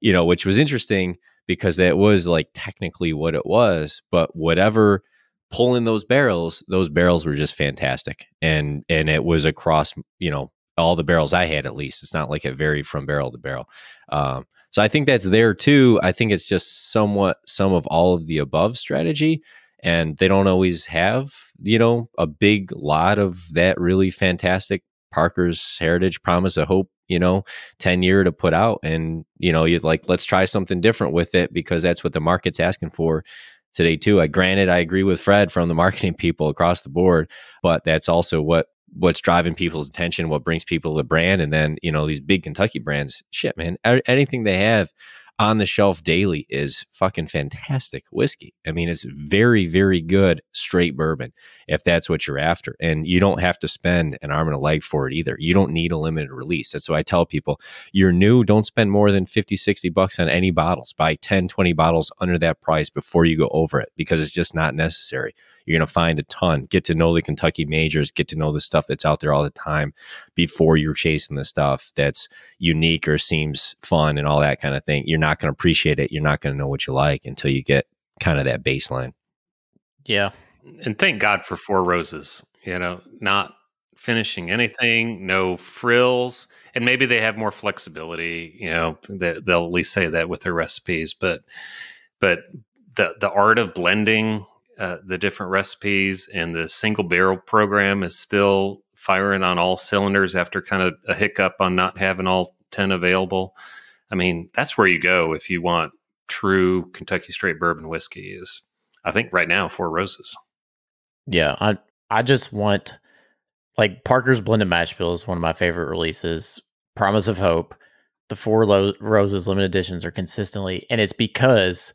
S5: you know, which was interesting because that was like technically what it was, but whatever pulling those barrels, those barrels were just fantastic. And and it was across, you know, all the barrels I had at least. It's not like it varied from barrel to barrel. Um, so I think that's there too. I think it's just somewhat some of all of the above strategy. And they don't always have, you know, a big lot of that really fantastic Parker's Heritage Promise of Hope, you know, 10 year to put out. And, you know, you'd like, let's try something different with it because that's what the market's asking for today, too. I granted, I agree with Fred from the marketing people across the board, but that's also what what's driving people's attention, what brings people to the brand. And then, you know, these big Kentucky brands, shit, man, anything they have on the shelf daily is fucking fantastic whiskey. I mean, it's very, very good straight bourbon if that's what you're after. And you don't have to spend an arm and a leg for it either. You don't need a limited release. That's why I tell people you're new, don't spend more than 50, 60 bucks on any bottles. Buy 10, 20 bottles under that price before you go over it because it's just not necessary. You're going to find a ton. Get to know the Kentucky majors, get to know the stuff that's out there all the time before you're chasing the stuff that's unique or seems fun and all that kind of thing. You're not going to appreciate it. You're not going to know what you like until you get kind of that baseline.
S2: Yeah.
S1: And thank God for Four Roses, you know, not finishing anything, no frills. And maybe they have more flexibility, you know, they, they'll at least say that with their recipes, but but the the art of blending uh, the different recipes and the single barrel program is still firing on all cylinders after kind of a hiccup on not having all 10 available. I mean, that's where you go if you want true Kentucky straight bourbon whiskey is I think right now Four Roses.
S2: Yeah, I I just want like Parker's blended mash bill is one of my favorite releases. Promise of Hope, the Four Lo- Roses limited editions are consistently and it's because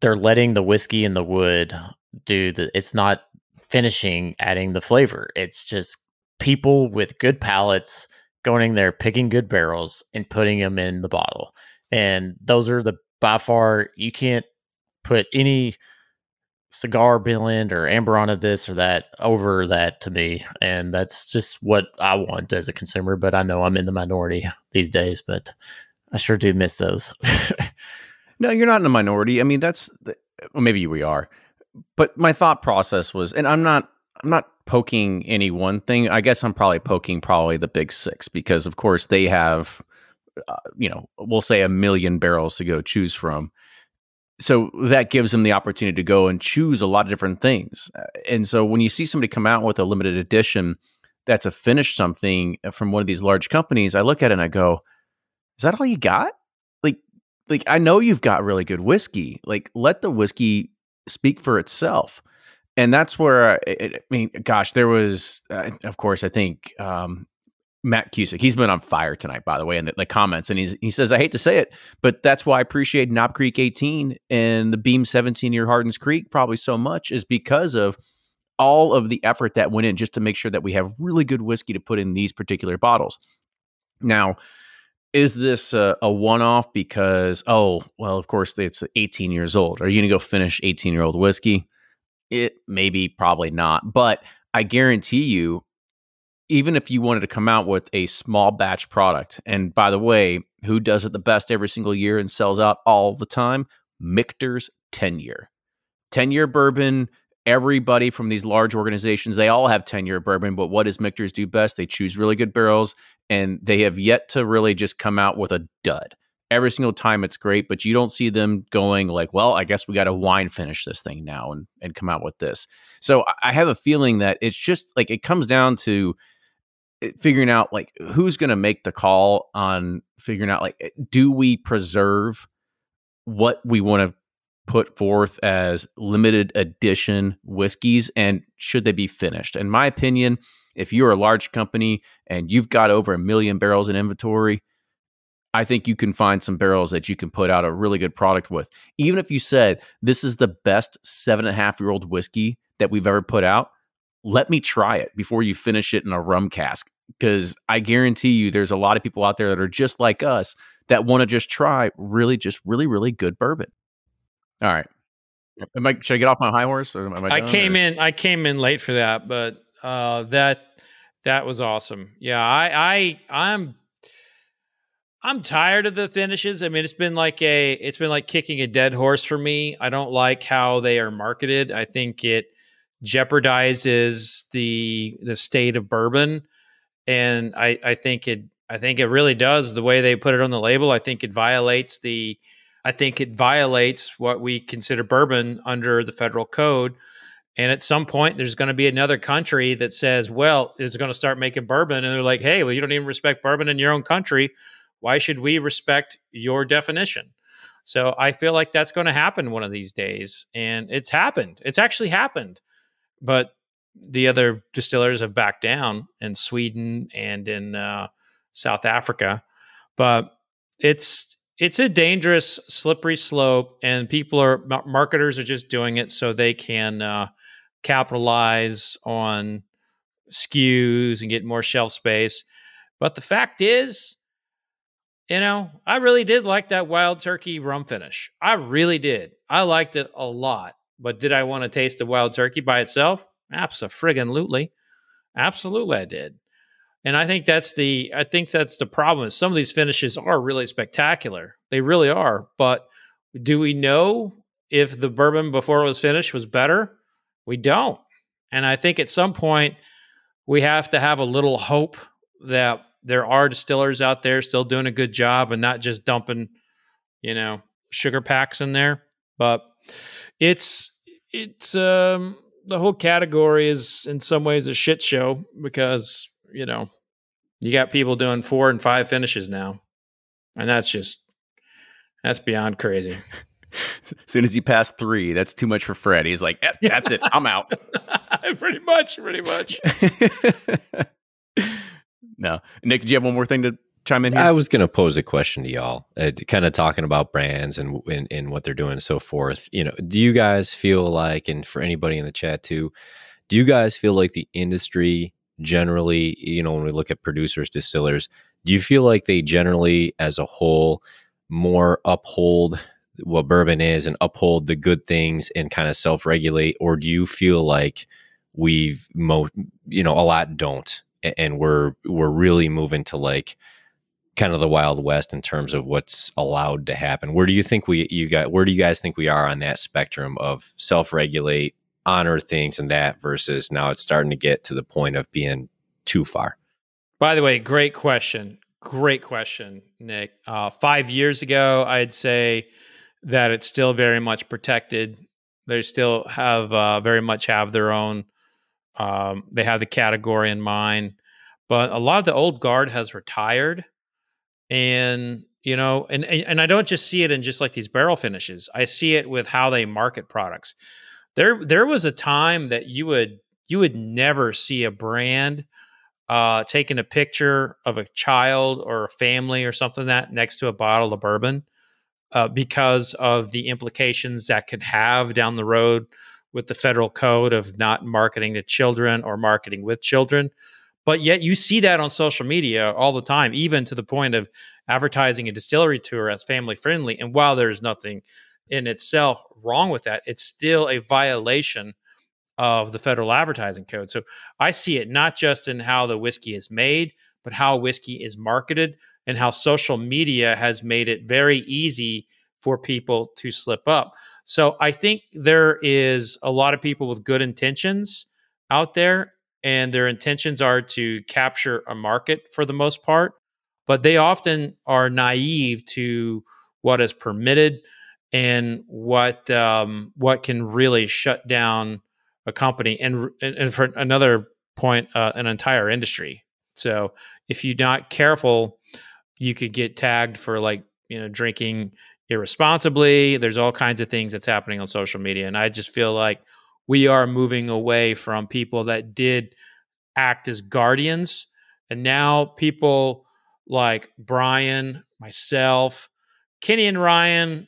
S2: they're letting the whiskey and the wood do the it's not finishing adding the flavor. It's just people with good palates going in there picking good barrels and putting them in the bottle. And those are the by far you can't put any cigar blend or amber Amburana this or that over that to me. And that's just what I want as a consumer. But I know I'm in the minority these days, but I sure do miss those.
S4: no, you're not in the minority. I mean, that's well, maybe we are but my thought process was, and I'm not, I'm not poking any one thing. I guess I'm probably poking probably the big six because, of course, they have, uh, you know, we'll say a million barrels to go choose from. So that gives them the opportunity to go and choose a lot of different things. Uh, and so when you see somebody come out with a limited edition that's a finished something from one of these large companies, I look at it and I go, "Is that all you got?" Like, like I know you've got really good whiskey. Like, let the whiskey speak for itself. And that's where, I, I mean, gosh, there was, uh, of course, I think um, Matt Cusick. He's been on fire tonight, by the way, in the, the, comments, and he's he says, "I hate to say it, but that's why I appreciate Knob Creek 18 and the Beam 17 year Hardin's Creek probably so much is because of all of the effort that went in just to make sure that we have really good whiskey to put in these particular bottles." Now, is this a, a one off because, oh, well, of course, it's 18 years old? Are you going to go finish 18 year old whiskey? It maybe, probably not. But I guarantee you, even if you wanted to come out with a small batch product, and by the way, who does it the best every single year and sells out all the time? Michter's 10 year. 10 year bourbon, everybody from these large organizations, they all have 10 year bourbon, but what does Michter's do best? They choose really good barrels and they have yet to really just come out with a dud. every single time it's great, but you don't see them going like, well, I guess we got to wine finish this thing now and and come out with this. So I have a feeling that it's just like it comes down to eh, figuring out like who's going to make the call on figuring out like eh, do we preserve what we want to put forth as limited edition whiskeys and should they be finished? In my opinion, if you're a large company and you've got over a million barrels in inventory, I think you can find some barrels that you can put out a really good product with. Even if you said this is the best seven and a half year old whiskey that we've ever put out, let me try it before you finish it in a rum cask. Because I guarantee you, there's a lot of people out there that are just like us that want to just try really, just really, really good bourbon. All right. Am I, should I get off my high horse? I,
S3: I came or? in. I came in late for that, but uh, that that was awesome. Yeah, I I I'm I'm tired of the finishes. I mean, it's been like a it's been like kicking a dead horse for me. I don't like how they are marketed. I think it jeopardizes the the state of bourbon and I I think it I think it really does the way they put it on the label. I think it violates the I think it violates what we consider bourbon under the federal code. And at some point, there's going to be another country that says, well, it's going to start making bourbon. And they're like, hey, well, you don't even respect bourbon in your own country. Why should we respect your definition? So I feel like that's going to happen one of these days. And it's happened. It's actually happened. But the other distillers have backed down in Sweden and in uh, South Africa. But it's it's a dangerous, slippery slope, and people are marketers are just doing it so they can uh, capitalize on SKUs and get more shelf space. But the fact is, you know, I really did like that wild turkey rum finish. I really did. I liked it a lot. But did I want to taste the wild turkey by itself? Absolutely. Absolutely, I did. And I think that's the I think that's the problem. Is some of these finishes are really spectacular. They really are. But do we know if the bourbon before it was finished was better? We don't. And I think at some point we have to have a little hope that there are distillers out there still doing a good job and not just dumping, you know, sugar packs in there. But it's it's um the whole category is in some ways a shit show because you know, you got people doing four and five finishes now. And that's just that's beyond crazy.
S4: As soon as he passed three, that's too much for Fred. He's like, eh, "That's it, I'm out."
S3: pretty much, pretty much.
S4: no, Nick, did you have one more thing to chime in here?
S5: I was going to pose a question to y'all, uh, kind of talking about brands and, and and what they're doing and so forth. You know, do you guys feel like, and for anybody in the chat too, do you guys feel like the industry generally, you know, when we look at producers, distillers, do you feel like they generally, as a whole, more uphold what bourbon is and uphold the good things and kind of self regulate? Or do you feel like we've, mo- you know, a lot don't? And we're, we're really moving to like, kind of the wild west in terms of what's allowed to happen where do you think we you got where do you guys think we are on that spectrum of self-regulate honor things and that versus now it's starting to get to the point of being too far?
S3: By the way, great question. Great question, Nick. Uh, five years ago, I'd say that it's still very much protected. They still have uh, very much have their own. Um, they have the category in mind, but a lot of the old guard has retired, and you know, and and I don't just see it in just like these barrel finishes. I see it with how they market products there there was a time that you would you would never see a brand uh, taking a picture of a child or a family or something like that next to a bottle of bourbon uh, because of the implications that could have down the road with the federal code of not marketing to children or marketing with children. But yet you see that on social media all the time, even to the point of advertising a distillery tour as family friendly. And while there's nothing in itself wrong with that. It's still a violation of the federal advertising code. So I see it not just in how the whiskey is made, but how whiskey is marketed and how social media has made it very easy for people to slip up. So I think there is a lot of people with good intentions out there, and their intentions are to capture a market for the most part. but they often are naive to what is permitted and what um, what can really shut down a company and and, for another point uh, an entire industry. So if you're not careful you could get tagged for like you know drinking irresponsibly. There's all kinds of things that's happening on social media and i just feel like we are moving away from people that did act as guardians and now people like brian myself kenny and ryan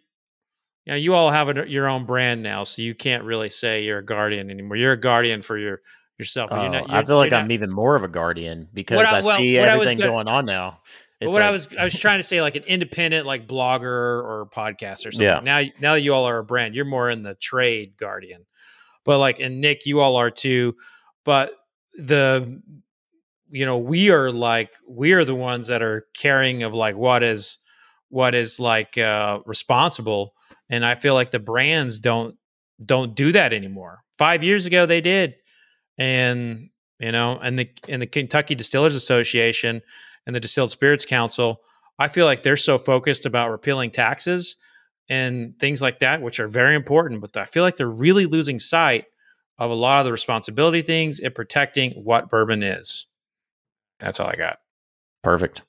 S3: you know, you all have a, your own brand now, so you can't really say you're a guardian anymore. You're a guardian for your yourself.
S2: Oh,
S3: you're not, you're,
S2: I feel like I'm even more of a guardian because
S3: I,
S2: I, see everything
S3: gonna,
S2: going on now.
S3: But what like, I was I was trying to say, like an independent, like blogger or podcast or something.
S2: Yeah.
S3: Now, now you all are a brand. You're more in the trade guardian, but like, and Nick, you all are too. But the, you know, we are like we are the ones that are caring of like what is what is like uh responsible and I feel like the brands don't don't do that anymore. Five years ago they did, and you know, and the and the Kentucky Distillers Association and the Distilled Spirits Council, I feel like they're so focused about repealing taxes and things like that, which are very important. But I feel like they're really losing sight of a lot of the responsibility things and protecting what bourbon is. That's all I got.
S2: Perfect.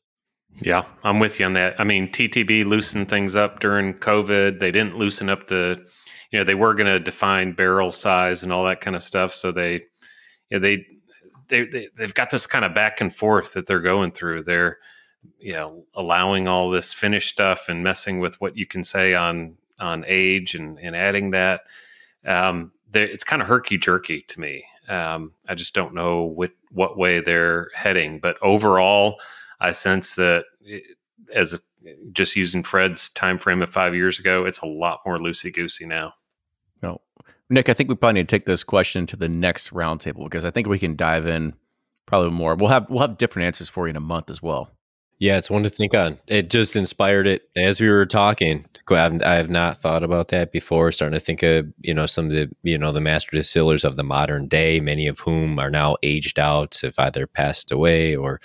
S1: Yeah, I'm with you on that. I mean, TTB loosened things up during COVID. They didn't loosen up the, you know, they were going to define barrel size and all that kind of stuff. So they, you know, they, they, they, they've got this kind of back and forth that they're going through. They're, you know, allowing all this finished stuff and messing with what you can say on on age and and adding that. Um, it's kind of herky jerky to me. Um, I just don't know what what way they're heading. But overall, I sense that it, as a, just using Fred's time frame of five years ago, it's a lot more loosey goosey now.
S4: No, Nick, I think we probably need to take this question to the next roundtable because I think we can dive in probably more. We'll have we'll have different answers for you in a month as well.
S5: Yeah, it's one to think on. It just inspired it as we were talking. I have not thought about that before. Starting to think of you know some of the you know the master distillers of the modern day, many of whom are now aged out, have either passed away or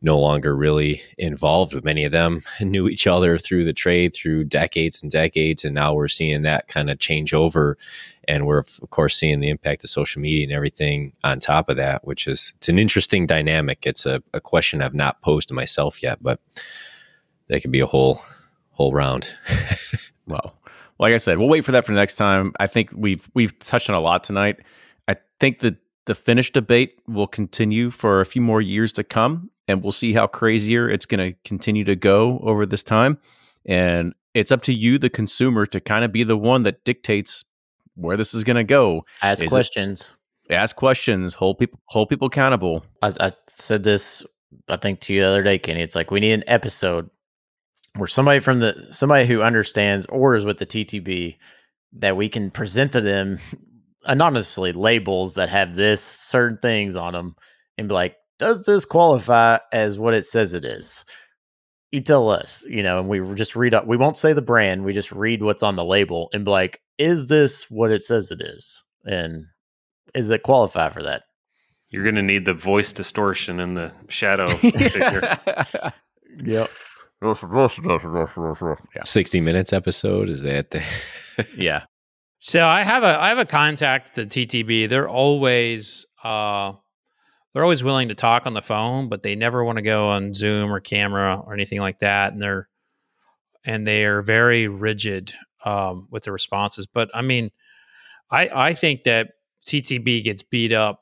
S5: no longer really involved. With many of them knew each other through the trade through decades and decades, and now we're seeing that kind of change over and we're of course seeing the impact of social media and everything on top of that which is it's an interesting dynamic. It's a, a question i've not posed to myself yet but that could be a whole whole round.
S4: Well like i said we'll wait for that for next time. I think we've we've touched on a lot tonight. I think that the finish debate will continue for a few more years to come and we'll see how crazier it's going to continue to go over this time. And it's up to you the consumer to kind of be the one that dictates where this is going to go.
S2: Ask is questions.
S4: It, ask questions. Hold people hold people accountable.
S2: I, I said this, I think, to you the other day, Kenny. It's like we need an episode where somebody from the somebody who understands orders with the TTB that we can present to them anonymously labels that have this certain things on them and be like, does this qualify as what it says it is? You tell us, you know, and we just read up. We won't say the brand. We just read what's on the label and be like, is this what it says it is? And is it qualify for that?
S1: You're going to need the voice distortion and the shadow
S2: yep.
S5: yeah. 60 minutes episode is that the
S4: yeah
S3: so i have a i have a contact at the ttb they're always uh they're always willing to talk on the phone but they never want to go on zoom or camera or anything like that and they're and they are very rigid um, with the responses. But I mean, I I think that TTB gets beat up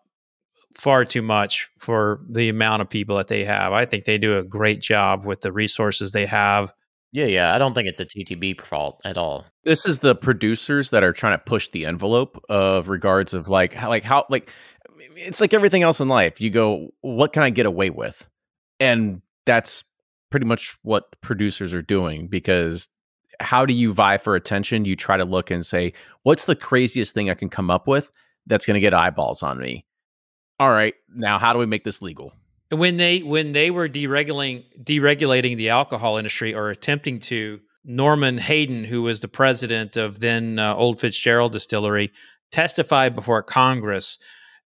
S3: far too much for the amount of people that they have. I think they do a great job with the resources they have.
S2: Yeah, yeah. I don't think it's a TTB fault at all.
S4: This is the producers that are trying to push the envelope of regards of like how like how like it's like everything else in life. You go, what can I get away with? And that's pretty much what producers are doing because how do you vie for attention? You try to look and say, what's the craziest thing I can come up with that's going to get eyeballs on me? All right, now how do we make this legal?
S3: When they when they were deregulating deregulating the alcohol industry or attempting to, Norman Hayden, who was the president of then uh, Old Fitzgerald Distillery, testified before Congress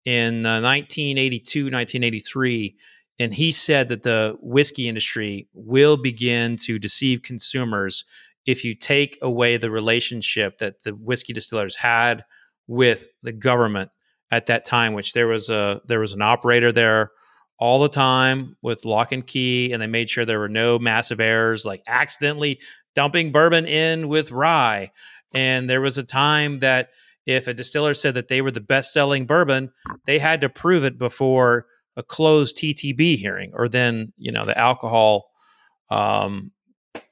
S3: in uh, 1982, 1983 and he said that the whiskey industry will begin to deceive consumers if you take away the relationship that the whiskey distillers had with the government at that time which there was a there was an operator there all the time with lock and key and they made sure there were no massive errors like accidentally dumping bourbon in with rye. And there was a time that if a distiller said that they were the best selling bourbon they had to prove it before a closed TTB hearing, or then you know the alcohol. Um,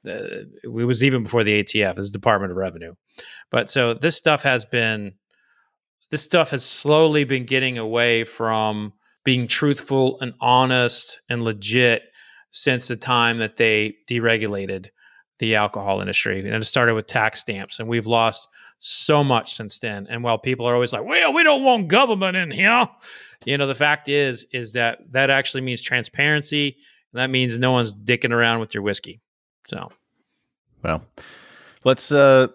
S3: uh, it was even before the ATF, as Department of Revenue. But so this stuff has been, this stuff has slowly been getting away from being truthful and honest and legit since the time that they deregulated the alcohol industry. And it started with tax stamps, and we've lost so much since then. And while people are always like, "Well, we don't want government in here," you know, the fact is is that that actually means transparency. And that means no one's dicking around with your whiskey. So,
S4: well, let's. uh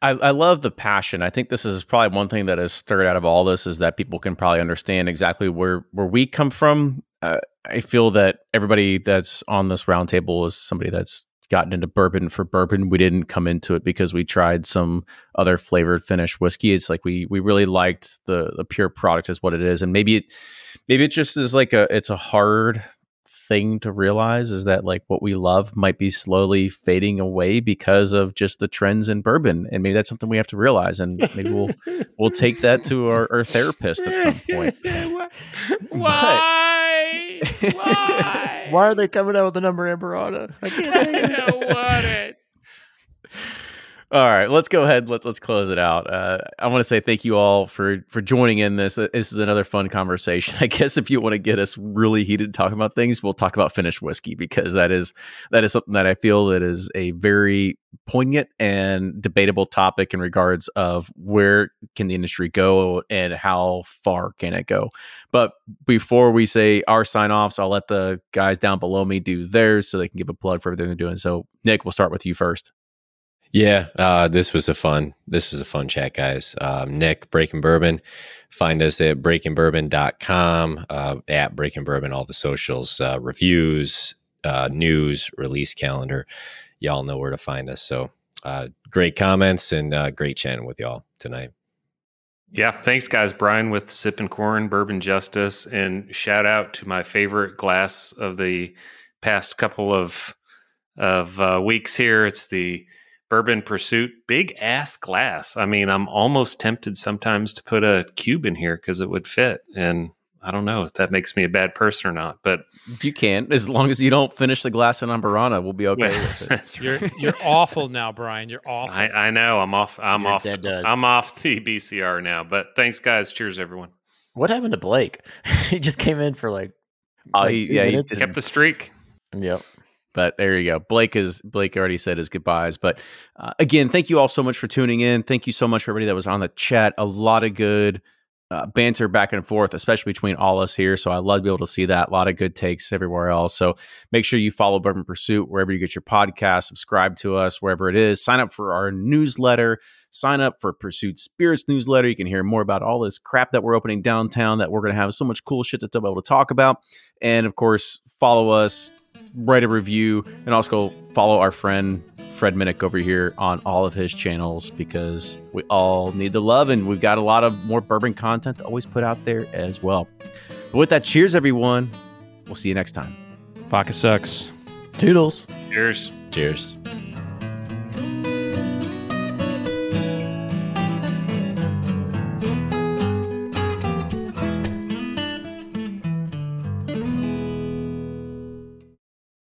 S4: I, I love the passion. I think this is probably one thing that has stirred out of all this is that people can probably understand exactly where where we come from. Uh, I feel that everybody that's on this roundtable is somebody that's gotten into bourbon for bourbon. We didn't come into it because we tried some other flavored finished whiskey. It's like we we really liked the the pure product is what it is, and maybe it maybe it just is like a it's a hard thing to realize is that like what we love might be slowly fading away because of just the trends in bourbon and maybe that's something we have to realize and maybe we'll we'll take that to our, our therapist at some point
S3: why why
S2: why are they coming out with the number Amburana? I can't
S3: I don't want it.
S4: All right, let's go ahead. Let's let's close it out. Uh, I want to say thank you all for for joining in this. This is another fun conversation. I guess if you want to get us really heated talking about things, we'll talk about finished whiskey because that is that is something that I feel that is a very poignant and debatable topic in regards of where can the industry go and how far can it go. But before we say our sign offs, I'll let the guys down below me do theirs so they can give a plug for everything they're doing. So Nick, we'll start with you first.
S5: Yeah, uh, this was a fun. This was a fun chat, guys. Um, Nick Breaking Bourbon. Find us at breakingbourbon.com, uh, at Breaking Bourbon, all the socials, uh, reviews, uh, news, release calendar. Y'all know where to find us. So uh, great comments and uh, great chatting with y'all tonight.
S1: Yeah, thanks, guys. Brian with Sipp'n Corn, Bourbon Justice, and shout out to my favorite glass of the past couple of of uh, weeks here. It's the Bourbon Pursuit, big ass glass. I mean, I'm almost tempted sometimes to put a cube in here because it would fit. And I don't know if that makes me a bad person or not, but
S4: you can, as long as you don't finish the glass in Amburana, we'll be okay with it.
S3: you're you're awful now, Brian. You're awful.
S1: I, I know. I'm off. I'm you're off. The, I'm off the BCR now. But thanks, guys. Cheers, everyone.
S2: What happened to Blake? he just came in for like.
S1: Oh, like he, yeah, he kept the streak.
S2: Yep.
S4: But there you go. Blake is Blake already said his goodbyes. But uh, again, thank you all so much for tuning in. Thank you so much for everybody that was on the chat. A lot of good uh, banter back and forth, especially between all us here. So I love to be able to see that. A lot of good takes everywhere else. So make sure you follow Bourbon Pursuit wherever you get your podcast. Subscribe to us wherever it is. Sign up for our newsletter. Sign up for Pursuit Spirits newsletter. You can hear more about all this crap that we're opening downtown. That we're going to have so much cool shit to be able to talk about. And of course, follow us write a review, and also go follow our friend Fred Minnick over here on all of his channels because we all need the love, and we've got a lot of more bourbon content to always put out there as well. But with that, cheers, everyone. We'll see you next time.
S3: Vodka sucks.
S2: Toodles.
S1: Cheers.
S5: Cheers.